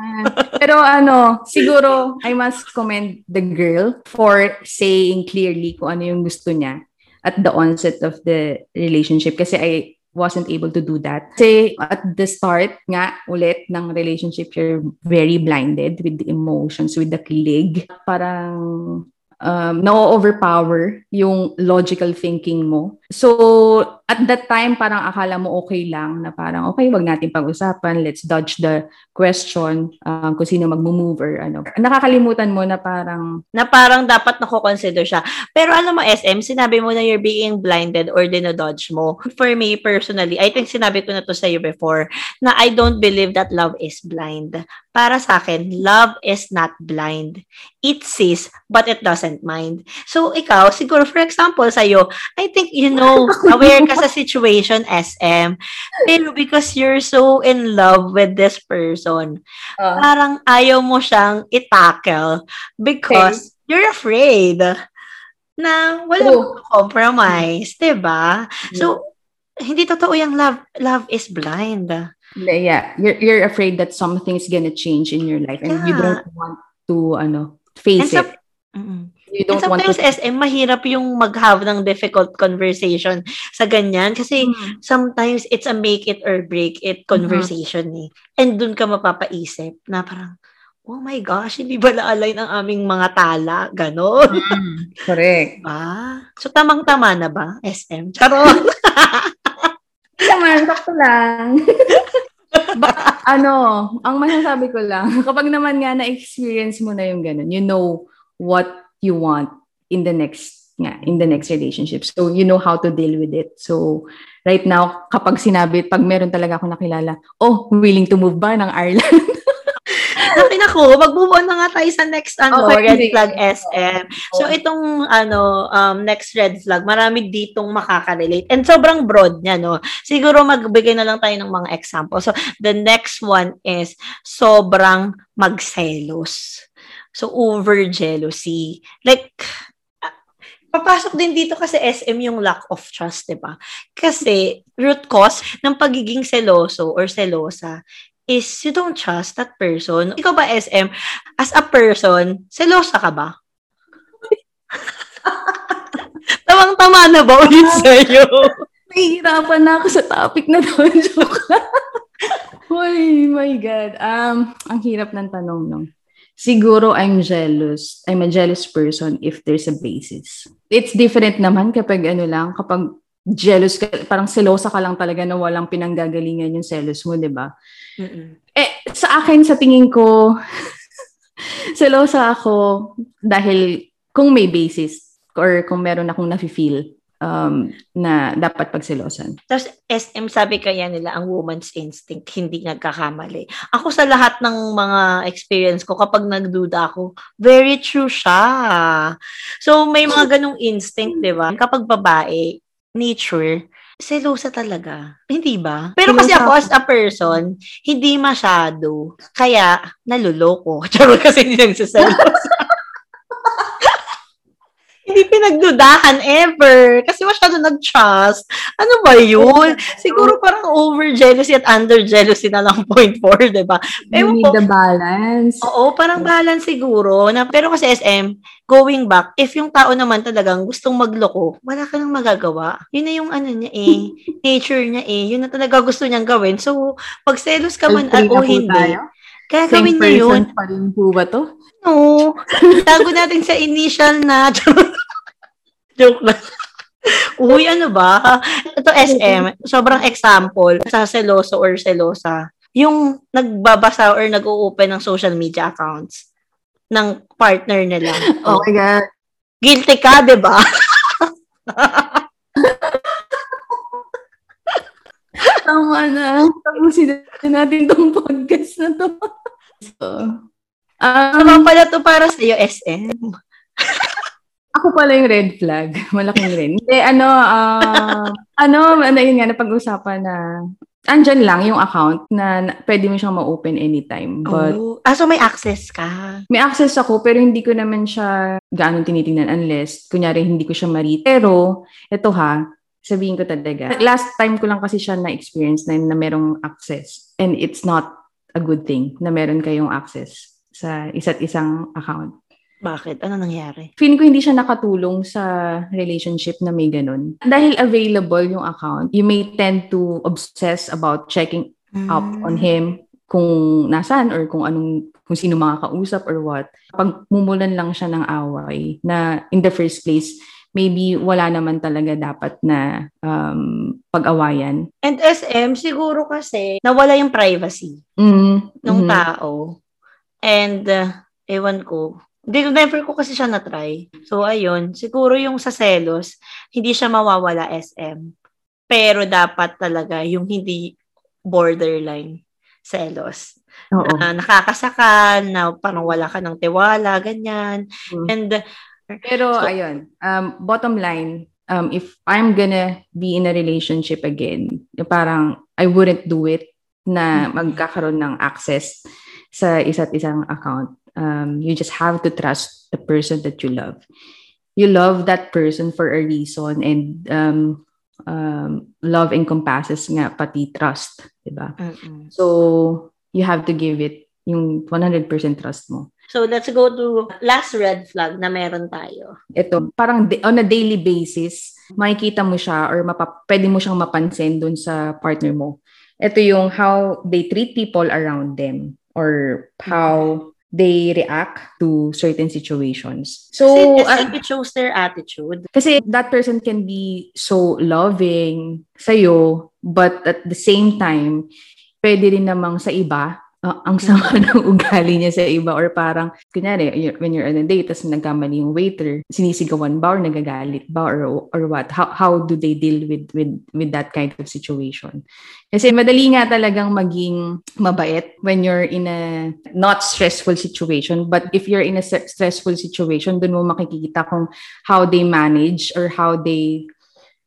Pero ano, siguro I must commend the girl for saying clearly kung ano yung gusto niya at the onset of the relationship kasi I wasn't able to do that. Kasi at the start nga ulit ng relationship, you're very blinded with the emotions, with the kilig. Parang um, na-overpower yung logical thinking mo. So, at that time, parang akala mo okay lang na parang, okay, wag natin pag-usapan. Let's dodge the question um, kung sino mag-move or ano. Nakakalimutan mo na parang, na parang dapat nako-consider siya. Pero alam mo, SM, sinabi mo na you're being blinded or dinododge mo. For me, personally, I think sinabi ko na to sa'yo before, na I don't believe that love is blind. Para sa akin, love is not blind. It sees, but it doesn't mind. So, ikaw, siguro, for example, sa'yo, I think, you know, aware ka sa situation, SM. Pero because you're so in love with this person, uh, parang ayaw mo siyang i-tackle because you're afraid na wala mong compromise, 'di ba? So hindi totoo yung love love is blind. yeah, you're, you're afraid that something's gonna change in your life and you Yeah. don't want to, ano, face And it. Mm-mm. You And don't want to sometimes SM mahirap yung mag-have ng difficult conversation sa ganyan kasi Mm. sometimes it's a make it or break it conversation eh. And dun ka mapapaisip na parang Oh my gosh, hindi ba na-align ang aming mga tala? Ganon. Mm, correct. Ah, so tamang-tama na ba, SM? Charot! Naman, sakto lang. ba, ano, ang masasabi ko lang, kapag naman nga na-experience mo na yung ganun, you know what you want in the next nga, in the next relationship. So, you know how to deal with it. So, right now, kapag sinabi, pag meron talaga ako nakilala, oh, willing to move ba ng Ireland? Nakin ako, mag-move on na nga tayo sa next ano, Okay, red flag SM. So itong ano, um, next red flag, marami ditong makaka-relate. And sobrang broad niya, no? Siguro magbigay na lang tayo ng mga example. So the next one is sobrang magselos. So over jealousy. Like, papasok din dito kasi SM yung lack of trust, di ba? Kasi root cause ng pagiging seloso or selosa is you don't trust that person. Ikaw ba, SM, as a person, selosa ka ba? Tamang-tama na ba ulit sa'yo? Nahihirapan na ako sa topic na to. Joke. Hoy, my God. Um, ang hirap ng tanong, no? Siguro I'm jealous. I'm a jealous person if there's a basis. It's different naman kapag ano lang, kapag jealous ka, parang selosa ka lang talaga na walang pinanggagalingan yung selos mo, di ba? Eh, sa akin, sa tingin ko, selosa ako dahil kung may basis or kung meron akong nafe-feel um, na dapat pagselosan. Tapos SM, sabi kaya nila, ang woman's instinct, hindi nagkakamali. Ako sa lahat ng mga experience ko, kapag nagduda ako, very true siya. So, may mga ganong instinct, di ba? Kapag babae, nature, selosa talaga. Hindi ba? Pero kasi ako as a person, hindi masyado. Kaya, naluloko. Charot kasi hindi nagsiselosa. Hindi pinagdudahan ever. Kasi masyado nag-trust. Ano ba yun? Siguro parang over-jealousy at under-jealousy na lang point four, di ba? You need the balance. Oo, parang balance siguro. Na, pero kasi SM, going back, if yung tao naman talagang gustong magloko, wala ka nang magagawa. Yun na yung ano niya eh, nature niya eh. Yun na talaga gusto niyang gawin. So, pag selos ka man at o na po hindi, tayo? kaya Same gawin niya yun. person pa rin po ba to? No. Tago natin sa initial na. Joke lang. Uy, ano ba? Ito SM, sobrang example sa seloso or selosa. Yung nagbabasa or nag-open ng social media accounts ng partner nila. Oh my God. Guilty ka, di ba? Tama na. Tapusin na natin tong podcast na to. So, um, Ano pala to para sa iyo, SM? ako pala yung red flag. Malaking red. Hindi, ano, ah, ano, ano yun nga, napag-usapan na andyan lang yung account na, na pwede mo siyang ma-open anytime. But oh. Ah, so may access ka. may access ako pero hindi ko naman siya gaano tinitingnan unless kunyari hindi ko siya ma-read. Pero ito ha, sabihin ko talaga. Last time ko lang kasi siya na-experience na, na merong access and it's not a good thing na meron kayong access sa isa't isang account. Bakit? Ano nangyari? Feeling ko hindi siya nakatulong sa relationship na may ganun. Dahil available yung account, you may tend to obsess about checking up Hmm. on him kung nasaan or kung anong kung sino makakausap or what. Pag mumulan lang siya ng away na in the first place, maybe wala naman talaga dapat na um, pag-awayan. And SM, siguro kasi nawala yung privacy Mm, ng mhm. tao. And, uh, ewan ko, Hindi, never ko kasi siya na-try. So, ayun. Siguro yung sa selos, hindi siya mawawala SM. Pero dapat talaga yung hindi borderline selos. Oo. Na nakakasakal, na parang wala ka ng tiwala, ganyan. Mm. And, Pero So- ayun, um, bottom line, um, if I'm gonna be in a relationship again, parang I wouldn't do it na Mhm. magkakaroon ng access sa isa't isang account. Um, you just have to trust the person that you love. You love that person for a reason and um, um, love encompasses nga pati trust, di ba? mm-mm. So, you have to give it yung 100% trust mo. so let's go to last red flag na meron tayo. ito, parang on a daily basis, makikita mo siya or mapa- pwede mo siyang mapansin dun sa partner mo. Ito yung how they treat people around them or how they react to certain situations. So, Kasi ah, it shows their attitude. kasi that person can be so loving sa'yo, but at the same time, pwede rin namang sa iba, uh, ang sama ng ugali niya sa iba or parang, kunyari, when you're on a date, tapos nagkamali yung waiter, sinisigawan ba or nagagalit ba or, or what? How, how do they deal with, with, with that kind of situation? Kasi madali nga talagang maging mabait when you're in a not stressful situation. But if you're in a stressful situation, dun mo makikita kung how they manage or how they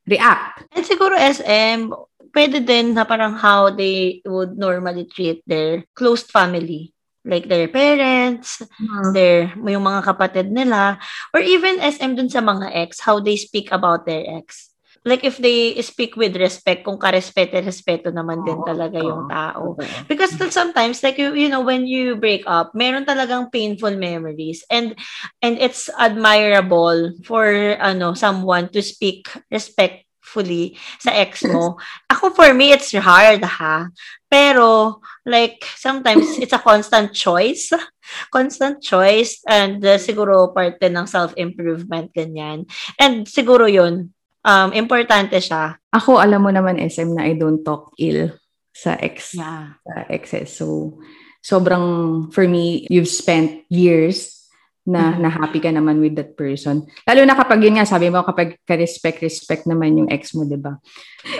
react. And siguro SM, pwede din na parang how they would normally treat their close family like their parents, mm-hmm. their yung mga kapatid nila or even SM dun sa mga ex how they speak about their ex. Like if they speak with respect, kung karespeto-respeto naman din talaga yung tao. Because sometimes like you, you know when you break up, meron talagang painful memories and and it's admirable for ano someone to speak respect fully sa ex mo. Ako, for me, it's hard, ha? Pero, like, sometimes it's a constant choice. Constant choice. And uh, siguro parte ng self-improvement, ganyan. And siguro yun, um, importante siya. Ako, alam mo naman, SM, na I don't talk ill sa ex. Yeah. Sa exes. So, sobrang, for me, you've spent years na, mm-hmm. na happy ka naman with that person. Lalo na kapag yun nga, sabi mo, kapag ka-respect, respect naman yung ex mo, di ba?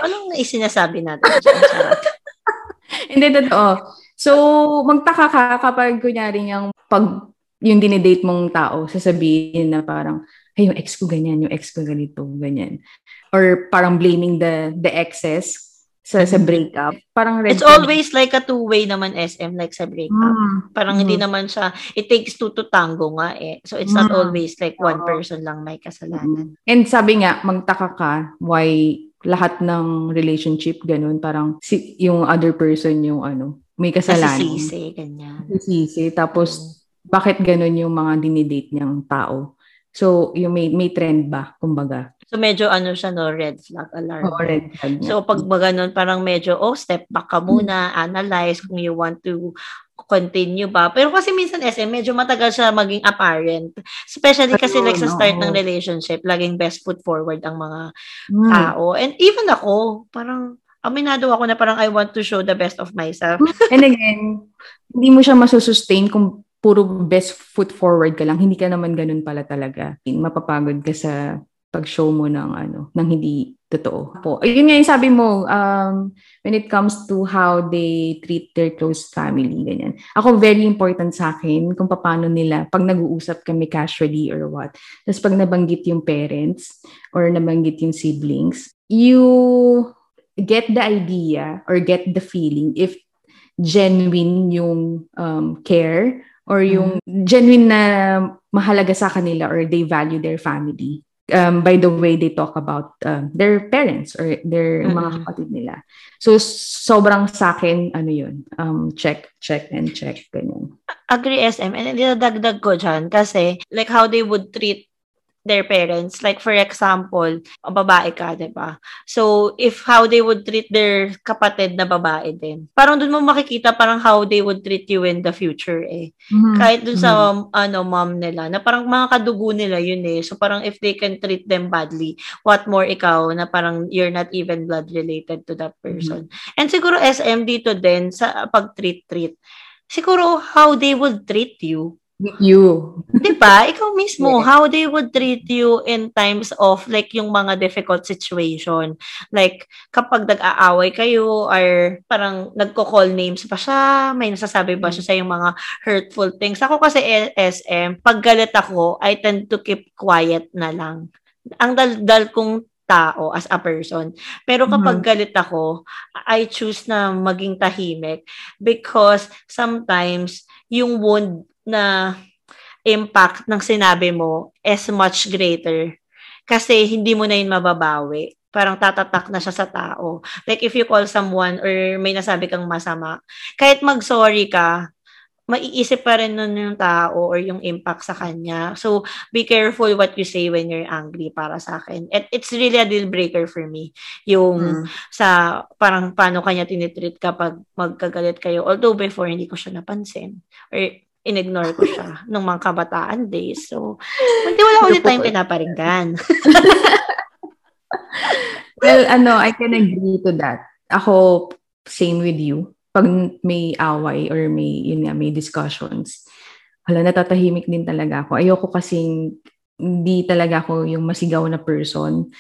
Anong isinasabi natin? Hindi, totoo. So, magtaka ka kapag kunyari yung pag yung dinidate mong tao, sasabihin na parang, ay, yung ex ko ganyan, yung ex ko ganito, ganyan. Or parang blaming the the exes sa sa breakup. Parang red It's always like a two-way naman SM like sa breakup. Mm. Parang mm. hindi naman siya it takes two to tango nga eh. So it's mm. not always like one person lang may kasalanan. Mm. And sabi nga magtaka ka why lahat ng relationship ganun parang si, yung other person yung ano may kasalanan. Nasisisi, ganyan. Nasisisi. Tapos, mm. bakit ganun yung mga dinidate niyang tao? So, yung may, may trend ba, kumbaga? So medyo ano siya no, red flag alarm. Oh, red flag. So pag ganun parang medyo oh step back ka muna, analyze kung you want to continue ba. Pero kasi minsan SM, medyo matagal siya maging apparent. Especially kasi like sa start no. ng relationship, laging best foot forward ang mga mm. tao. And even ako, parang aminado ako na parang I want to show the best of myself. And again, hindi mo siya masusustain kung puro best foot forward ka lang. Hindi ka naman ganun pala talaga. Mapapagod ka sa pag-show mo ng ano, ng hindi totoo. Po. Ayun nga yung sabi mo, um, when it comes to how they treat their close family, ganyan. Ako, very important sa akin kung paano nila, pag nag-uusap kami casually or what. Tapos pag nabanggit yung parents or nabanggit yung siblings, you get the idea or get the feeling if genuine yung um, care or yung mm. genuine na mahalaga sa kanila or they value their family um, by the way they talk about uh, their parents or their mm-hmm. mga kapatid nila. So, sobrang sa akin, ano yun, um, check, check, and check, ganyan. Agree, SM. And dinadagdag ko dyan kasi like how they would treat their parents. Like, for example, babae ka, di ba? So, if how they would treat their kapatid na babae din. Parang dun mo makikita parang how they would treat you in the future eh. Mm-hmm. Kahit dun sa, mm-hmm. ano, mom nila, na parang mga kadugo nila yun eh. So, parang if they can treat them badly, what more ikaw na parang you're not even blood related to that person. Mm-hmm. And siguro SM dito din sa pag-treat-treat. Siguro how they would treat you you. 'Di ba? Ikaw mismo yeah. how they would treat you in times of like yung mga difficult situation. Like kapag nag-aaway kayo or parang nagko-call names pa siya, may nasasabi ba siya sa yung mga hurtful things. Ako kasi SM, pag galit ako, I tend to keep quiet na lang. Ang daldal kong tao as a person. Pero kapag mm-hmm. galit ako, I choose na maging tahimik because sometimes yung wound na impact ng sinabi mo is much greater kasi hindi mo na yun mababawi. Parang tatatak na siya sa tao. Like if you call someone or may nasabi kang masama, kahit mag-sorry ka, maiisip pa rin nun yung tao or yung impact sa kanya. So, be careful what you say when you're angry para sa akin. It, it's really a deal breaker for me. Yung mm. sa parang paano kanya tinitreat kapag magkagalit kayo. Although before, hindi ko siya napansin. Or inignore ko siya nung mga kabataan days. So, hindi wala ulit tayong pinaparinggan. well, ano, I can agree to that. Ako, same with you. pag may away or may, yun nga, may discussions, hala, natatahimik din talaga ako. Ayoko kasing hindi talaga ako yung masigaw na person.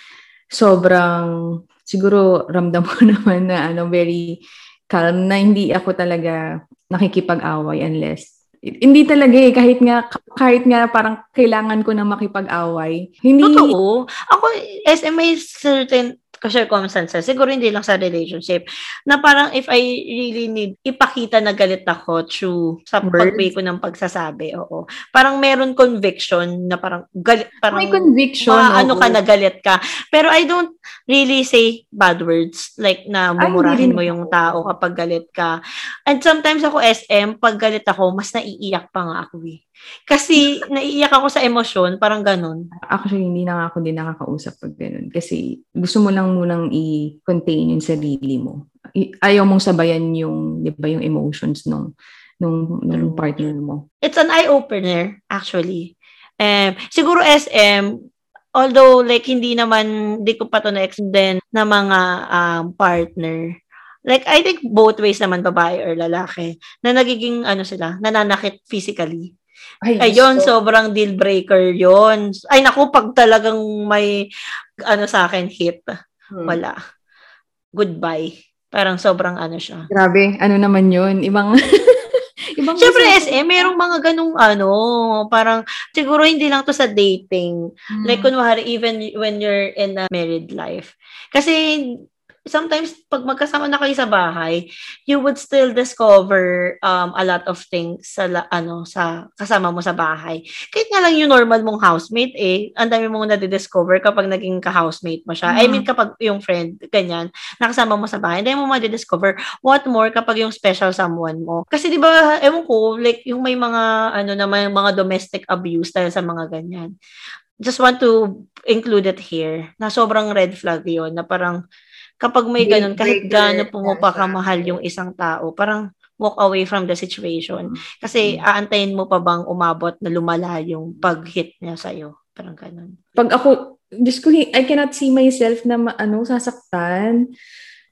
Sobrang, siguro ramdam ko naman na ano, very calm na hindi ako talaga nakikipag-away unless hindi talaga eh kahit nga kahit nga parang kailangan ko na makipag-away. Hindi Totoo. Ako SMA certain circumstances, siguro hindi lang sa relationship, na parang if I really need ipakita na galit ako through sa pagbay ko ng pagsasabi, oo. Parang meron conviction na parang galit, parang May conviction. ma- ano ka na galit ka. Pero I don't really say bad words like na mumurahin mo yung tao kapag galit ka. And sometimes ako SM, pag galit ako, mas naiiyak pa nga ako eh. Kasi naiiyak ako sa emosyon, parang ganun. Actually, hindi na ako din nakakausap pag ganun. Kasi gusto mo lang munang i-contain yung sarili mo. Ayaw mong sabayan yung, di ba, yung emotions nung, nung, nung partner mo. It's an eye-opener, actually. Um, siguro SM, although like hindi naman, di ko pa to na-extend na mga um, partner, like I think both ways naman babae or lalaki na nagiging ano sila nananakit physically ay, Ayun, so, sobrang deal breaker yon. Ay, naku, pag talagang may, ano sa akin, hit, hmm. wala. Goodbye. Parang sobrang ano siya. Grabe, ano naman yun? Ibang, ibang Siyempre, SM, merong mga ganung ano, parang, siguro hindi lang to sa dating. Hmm. Like, kunwari, even when you're in a married life. Kasi, sometimes pag magkasama na kayo sa bahay, you would still discover um, a lot of things sa ano sa kasama mo sa bahay. Kahit nga lang yung normal mong housemate eh, ang dami mong na-discover kapag naging ka-housemate mo siya. Mm. I mean kapag yung friend ganyan, nakasama mo sa bahay, hindi mo ma-discover what more kapag yung special someone mo. Kasi 'di ba, ewan ko, like yung may mga ano naman mga domestic abuse dahil sa mga ganyan. Just want to include it here na sobrang red flag yon na parang kapag may ganun, kahit gaano pa kamahal yung isang tao, parang walk away from the situation. Kasi mm. aantayin mo pa bang umabot na lumala yung pag-hit niya sa'yo. Parang ganun. Pag ako, Diyos ko, I cannot see myself na ano, sasaktan.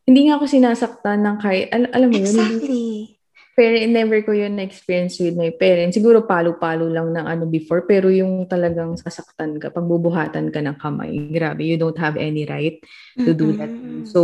Hindi nga ako sinasaktan ng kahit, al- alam mo exactly. yun. Exactly parent, never ko yun na-experience with my parents. Siguro palo-palo lang ng ano before, pero yung talagang sasaktan ka, pagbubuhatan ka ng kamay, grabe, you don't have any right to do mm-hmm. that. So,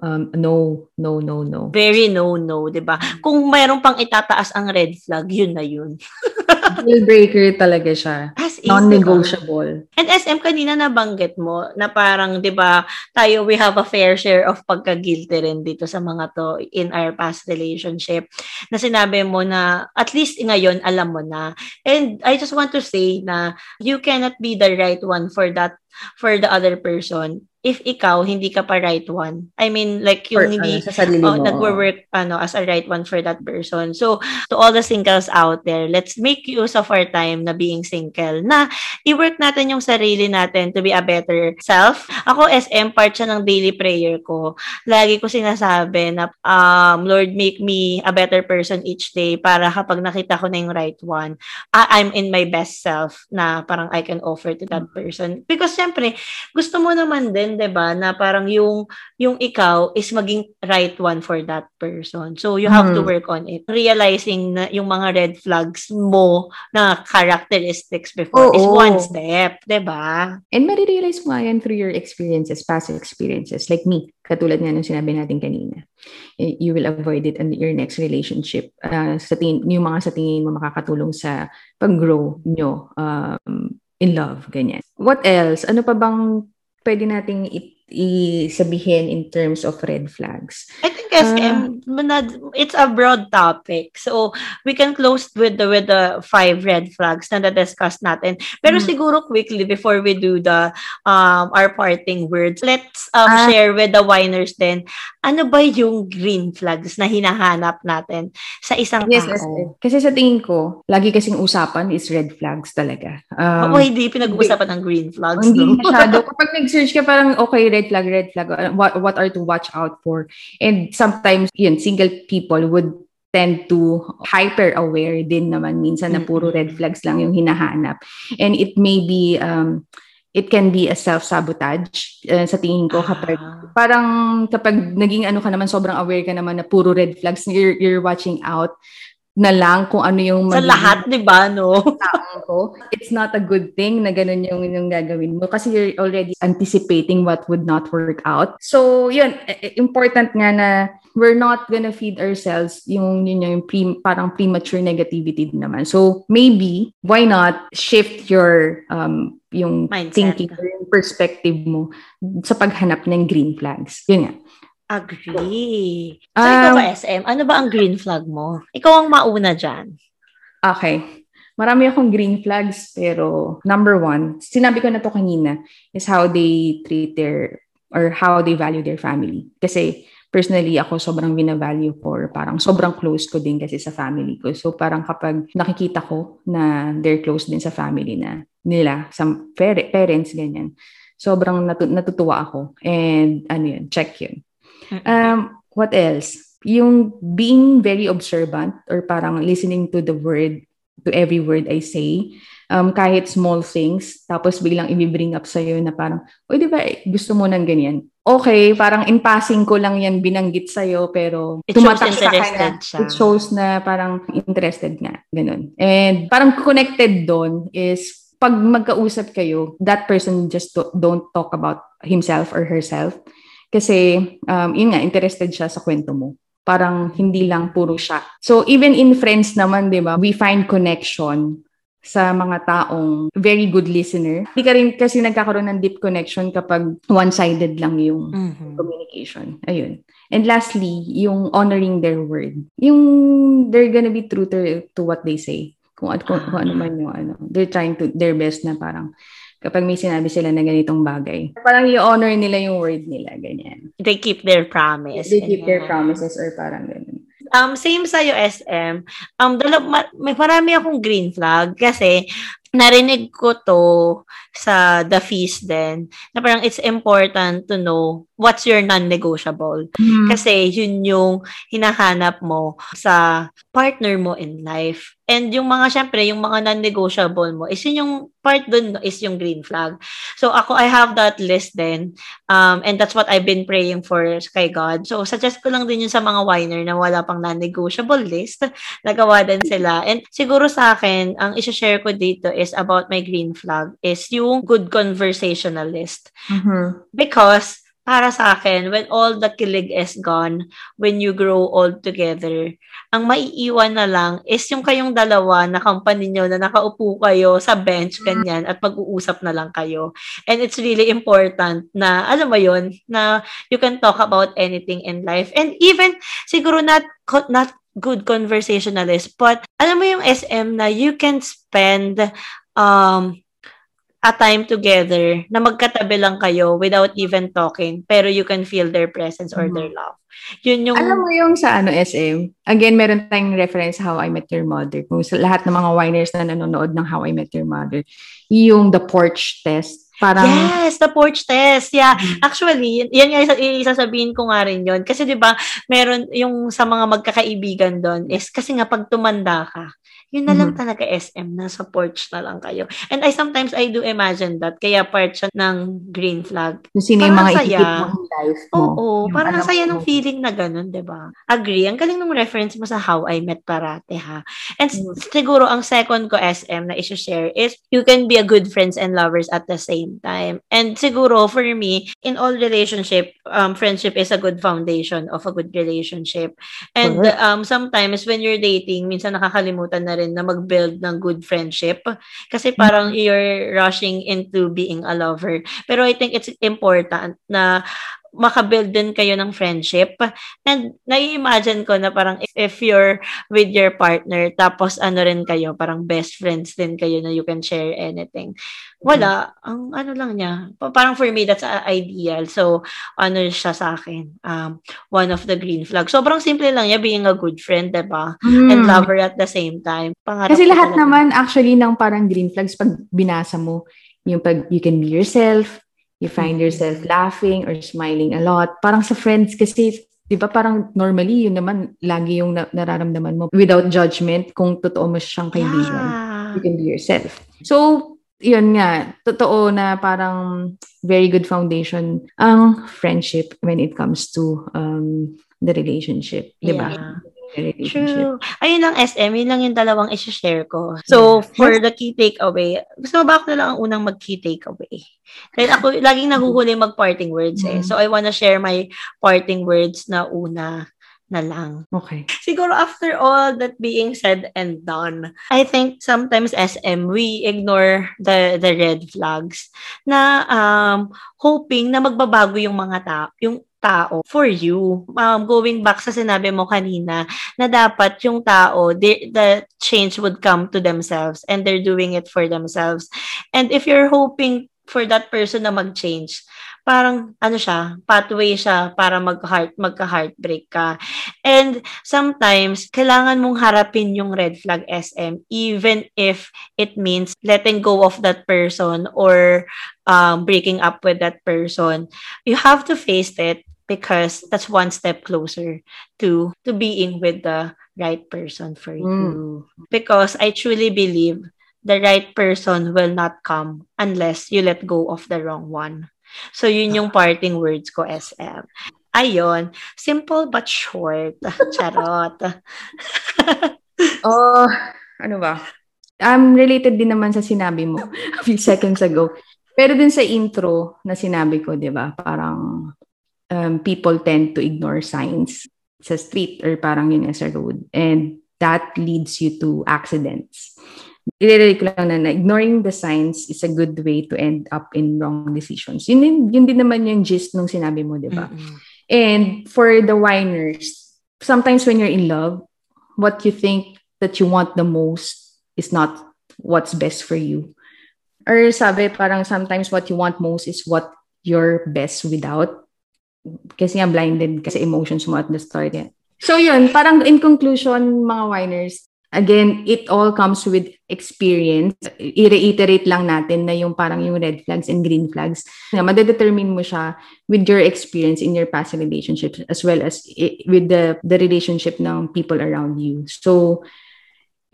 um, no, no, no, no. Very no, no, di ba? Kung mayroon pang itataas ang red flag, yun na yun. Deal breaker talaga siya. As Non-negotiable. And SM, kanina nabanggit mo na parang, di ba, tayo, we have a fair share of pagka-guilty rin dito sa mga to in our past relationship. Na sinabi mo na, at least ngayon, alam mo na. And I just want to say na you cannot be the right one for that for the other person if ikaw hindi ka pa right one. I mean like yung for, hindi uh, oh, nagwo-work ano as a right one for that person. So to all the singles out there, let's make use of our time na being single na i-work natin yung sarili natin to be a better self. Ako SM part siya ng daily prayer ko. Lagi ko sinasabi na um Lord make me a better person each day para kapag nakita ko na yung right one, I- I'm in my best self na parang I can offer to that person. Because syempre, gusto mo naman din 'di ba, na parang yung yung ikaw is maging right one for that person. So you have mm. to work on it. Realizing na yung mga red flags mo na characteristics before Oo. is one step, 'di ba? And marirealize mo yan through your experiences, past experiences like me. Katulad nga ng sinabi natin kanina. You will avoid it in your next relationship. Uh, sa tingin, yung mga sa tingin mo makakatulong sa pag-grow nyo um, in love, ganyan. What else? Ano pa bang pwede nating i-sabihin in terms of red flags? I think SM, uh, it's a broad topic. So, we can close with the with the five red flags na na-discuss natin. Pero mm. siguro quickly, before we do the um our parting words, let's um, uh, share with the winers then, ano ba yung green flags na hinahanap natin sa isang yes, tao? Yes, kasi sa tingin ko, lagi kasing usapan is red flags talaga. Um, Oo, hindi pinag-uusapan ng green flags. Hindi no? masyado. Kapag nag-search ka, parang okay, red flag, red flag, uh, what, what are to watch out for. And sometimes, yun, single people would tend to hyper aware din naman minsan na puro red flags lang yung hinahanap and it may be um it can be a self-sabotage uh, sa tingin ko kapag ah. parang kapag naging ano ka naman sobrang aware ka naman na puro red flags you're, you're watching out na lang kung ano yung sa lahat 'di ba no? ko. It's not a good thing na ganun yung yung gagawin mo kasi you're already anticipating what would not work out. So yun important nga na we're not gonna feed ourselves yung yun yung pre, parang premature negativity naman. So maybe why not shift your um yung Mindset. thinking or yung perspective mo sa paghanap ng green flags? Yun nga Agree. So, um, ikaw ba, SM? Ano ba ang green flag mo? Ikaw ang mauna dyan. Okay. Marami akong green flags, pero number one, sinabi ko na to kanina, is how they treat their, or how they value their family. Kasi, personally, ako sobrang binavalue ko, or parang sobrang close ko din kasi sa family ko. So, parang kapag nakikita ko na they're close din sa family na nila, sa parents, ganyan, sobrang natu- natutuwa ako. And, ano yun, check yun. Um, what else? Yung being very observant or parang listening to the word, to every word I say, um, kahit small things, tapos biglang i-bring up sa'yo na parang, o di ba, gusto mo ng ganyan? Okay, parang in passing ko lang yan binanggit sa'yo, pero it tumatak sa kanya. Siya. It shows na parang interested nga. Ganun. And parang connected doon is pag magkausap kayo, that person just don't talk about himself or herself. Kasi, um, yun nga, interested siya sa kwento mo. Parang hindi lang puro siya. So, even in friends naman, di ba, we find connection sa mga taong very good listener. Hindi ka rin kasi nagkakaroon ng deep connection kapag one-sided lang yung mm-hmm. communication. Ayun. And lastly, yung honoring their word. Yung they're gonna be true to, to what they say. Kung, kung, kung ano man yung ano. They're trying to, their best na parang kapag may sinabi sila na ganitong bagay. Parang i-honor nila yung word nila, ganyan. They keep their promise. They keep their promises or parang ganyan. Um, same sa SM. Um, dala, may marami akong green flag kasi narinig ko to sa The Feast din, na parang it's important to know what's your non-negotiable. Mm. Kasi yun yung hinahanap mo sa partner mo in life. And yung mga, syempre, yung mga non-negotiable mo, is yun yung part dun is yung green flag. So ako, I have that list then. Um, and that's what I've been praying for kay God. So suggest ko lang din yun sa mga winer na wala pang non-negotiable list. Nagawa din sila. And siguro sa akin, ang isa-share ko dito is about my green flag is yung good conversationalist. Mm-hmm. Because para sa akin, when all the kilig is gone, when you grow old together, ang maiiwan na lang is yung kayong dalawa na company nyo na nakaupo kayo sa bench, mm. ganyan, at mag-uusap na lang kayo. And it's really important na, alam mo yun, na you can talk about anything in life. And even, siguro not, not good conversationalist, but alam mo yung SM na you can spend um, a time together na magkatabi lang kayo without even talking pero you can feel their presence or mm-hmm. their love. Yun yung Alam mo yung sa ano SM, again meron tayong reference How I Met Your Mother. Kung sa lahat ng mga winers na nanonood ng How I Met Your Mother, yung the porch test. Parang, yes, the porch test. Yeah. Mm-hmm. Actually, yan nga isa, isasabihin ko nga rin yun. Kasi 'di ba, meron yung sa mga magkakaibigan doon is kasi nga pag tumanda ka, yun na lang mm-hmm. talaga SM, nasa porch na lang kayo. And I sometimes, I do imagine that, kaya part siya ng green flag. Kung sino yung mga ikikip mo life mo. Oo, yung parang ang saya ng feeling na ganun, di ba? Agree. Ang galing ng reference mo sa How I Met Parate, ha? And mm. siguro, ang second ko SM na isi-share is, you can be a good friends and lovers at the same time. And siguro, for me, in all relationship, um, friendship is a good foundation of a good relationship. And um, sometimes, when you're dating, minsan nakakalimutan na rin na mag-build ng good friendship. Kasi parang mm-hmm. you're rushing into being a lover. Pero I think it's important na makabuild din kayo ng friendship. And nai-imagine ko na parang if, if you're with your partner, tapos ano rin kayo, parang best friends din kayo na you can share anything. Wala. Mm-hmm. Ang ano lang niya. Parang for me, that's ideal. So, ano siya sa akin. Um, one of the green flags. Sobrang simple lang niya, being a good friend, diba? Mm. And lover at the same time. Pangarap Kasi lahat talaga. naman actually ng parang green flags pag binasa mo, yung pag you can be yourself, you find mm-hmm. yourself laughing or smiling a lot. Parang sa friends kasi, di ba parang normally yun naman lagi yung na- nararamdaman mo without judgment kung totoo mo siyang kaibigan. Yeah. You can be yourself. So, yun nga, totoo na parang very good foundation ang friendship when it comes to um, the relationship. Di ba? True. Ayun lang, SM. Yun lang yung dalawang isi-share ko. So, for the key takeaway, gusto mo ba ako na lang ang unang mag-key takeaway? Dahil ako, laging nahuhuli mag-parting words eh. Mm-hmm. So, I wanna share my parting words na una na lang. Okay. Siguro after all that being said and done, I think sometimes SM, we ignore the the red flags na um, hoping na magbabago yung mga tao, yung tao for you. Um, going back sa sinabi mo kanina na dapat yung tao, they, the change would come to themselves and they're doing it for themselves. And if you're hoping for that person na mag-change, parang ano siya, pathway siya para mag-heart, magka-heartbreak ka. And sometimes, kailangan mong harapin yung red flag SM even if it means letting go of that person or um, breaking up with that person. You have to face it because that's one step closer to to being with the right person for you. Mm. Because I truly believe the right person will not come unless you let go of the wrong one. So, yun yung parting words ko, SM. Ayun. Simple but short. Charot. oh, ano ba? Um, related din naman sa sinabi mo a few seconds ago. Pero dun sa intro na sinabi ko, di ba? Parang um, people tend to ignore signs sa street or parang yun sa road. And that leads you to accidents ililay ko lang na, na ignoring the signs is a good way to end up in wrong decisions. Yun, yun din naman yung gist nung sinabi mo, di ba? Mm-hmm. And for the whiners, sometimes when you're in love, what you think that you want the most is not what's best for you. Or sabi, parang sometimes what you want most is what you're best without. Kasi nga blinded kasi emotions mo at the start. Yeah. So yun, parang in conclusion, mga whiners, Again, it all comes with experience. I-reiterate lang natin na yung parang yung red flags and green flags. Na madedetermine mo siya with your experience in your past relationships as well as with the, the relationship ng people around you. So,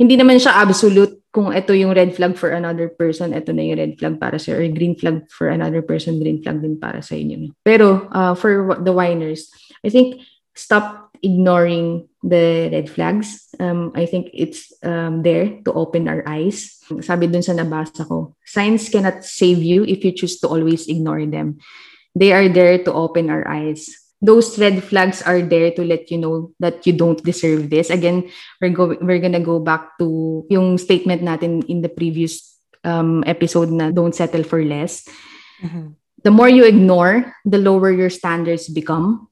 hindi naman siya absolute kung ito yung red flag for another person, ito na yung red flag para sa or green flag for another person, green flag din para sa inyo. Pero uh, for the whiners, I think stop ignoring the red flags. Um, I think it's um, there to open our eyes. Sabi dun sa nabasa ko, signs cannot save you if you choose to always ignore them. They are there to open our eyes. Those red flags are there to let you know that you don't deserve this. Again, we're go we're gonna go back to yung statement natin in the previous um, episode na don't settle for less. Mm-hmm. The more you ignore, the lower your standards become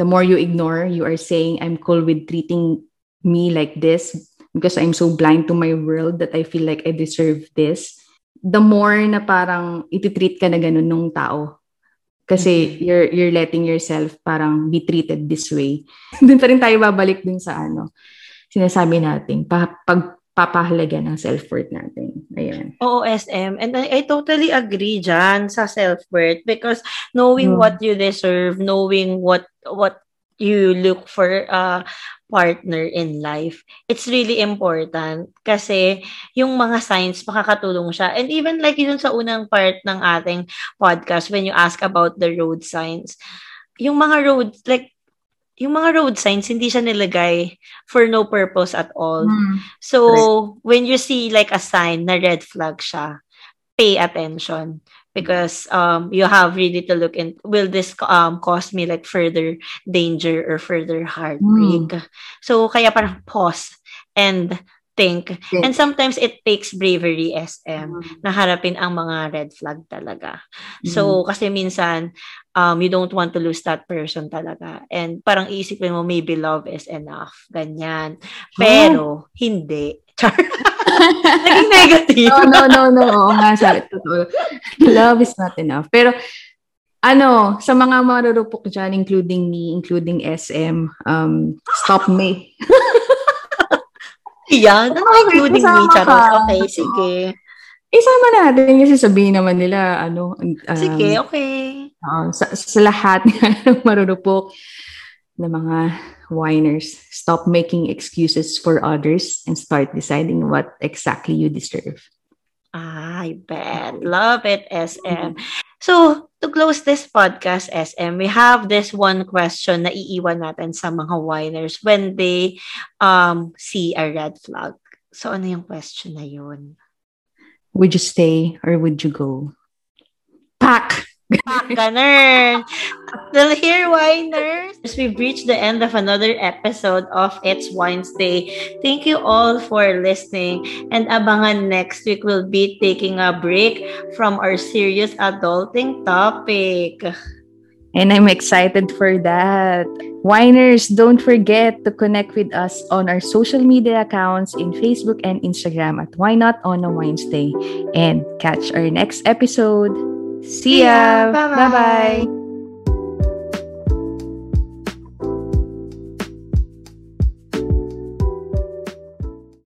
the more you ignore, you are saying, I'm cool with treating me like this because I'm so blind to my world that I feel like I deserve this. The more na parang ititreat ka na ganun nung tao. Kasi mm-hmm. you're, you're letting yourself parang be treated this way. dun pa rin tayo babalik dun sa ano, sinasabi natin, pa, pag papahalaga ng self-worth natin. Ayan. Oo, SM. And I, I totally agree dyan sa self-worth because knowing hmm. what you deserve, knowing what what you look for a partner in life, it's really important kasi yung mga signs makakatulong siya. And even like yun sa unang part ng ating podcast when you ask about the road signs, yung mga road, like yung mga road signs, hindi siya nilagay for no purpose at all. Mm. So, right. when you see like a sign na red flag siya, pay attention because um you have really to look in will this um cause me like further danger or further heartbreak mm. so kaya parang pause and think yeah. and sometimes it takes bravery SM mm. na harapin ang mga red flag talaga mm. so kasi minsan um, you don't want to lose that person talaga. And parang isipin mo, maybe love is enough. Ganyan. Pero, huh? hindi. Naging negative. no, no, no, no. Oo nga, sabi, totoo. Love is not enough. Pero, ano, sa mga marurupok dyan, including me, including SM, um, stop me. Yan? Ano including me, Charot? Okay, sige. Isama natin kasi sabihin naman nila, ano. Um, Sige, okay. Uh, sa, sa lahat ng marurupok na mga whiners, stop making excuses for others and start deciding what exactly you deserve. I bet. Love it, SM. So, to close this podcast, SM, we have this one question na iiwan natin sa mga winers when they um see a red flag. So, ano yung question na yun? Would you stay or would you go? Pack! Ganun! Still here, winers! We've reached the end of another episode of It's Wednesday. Thank you all for listening. And abangan next week, we'll be taking a break from our serious adulting topic. And I'm excited for that. Winers, don't forget to connect with us on our social media accounts in Facebook and Instagram at Why Not on a Wednesday. And catch our next episode. See, ya. ya. Bye bye.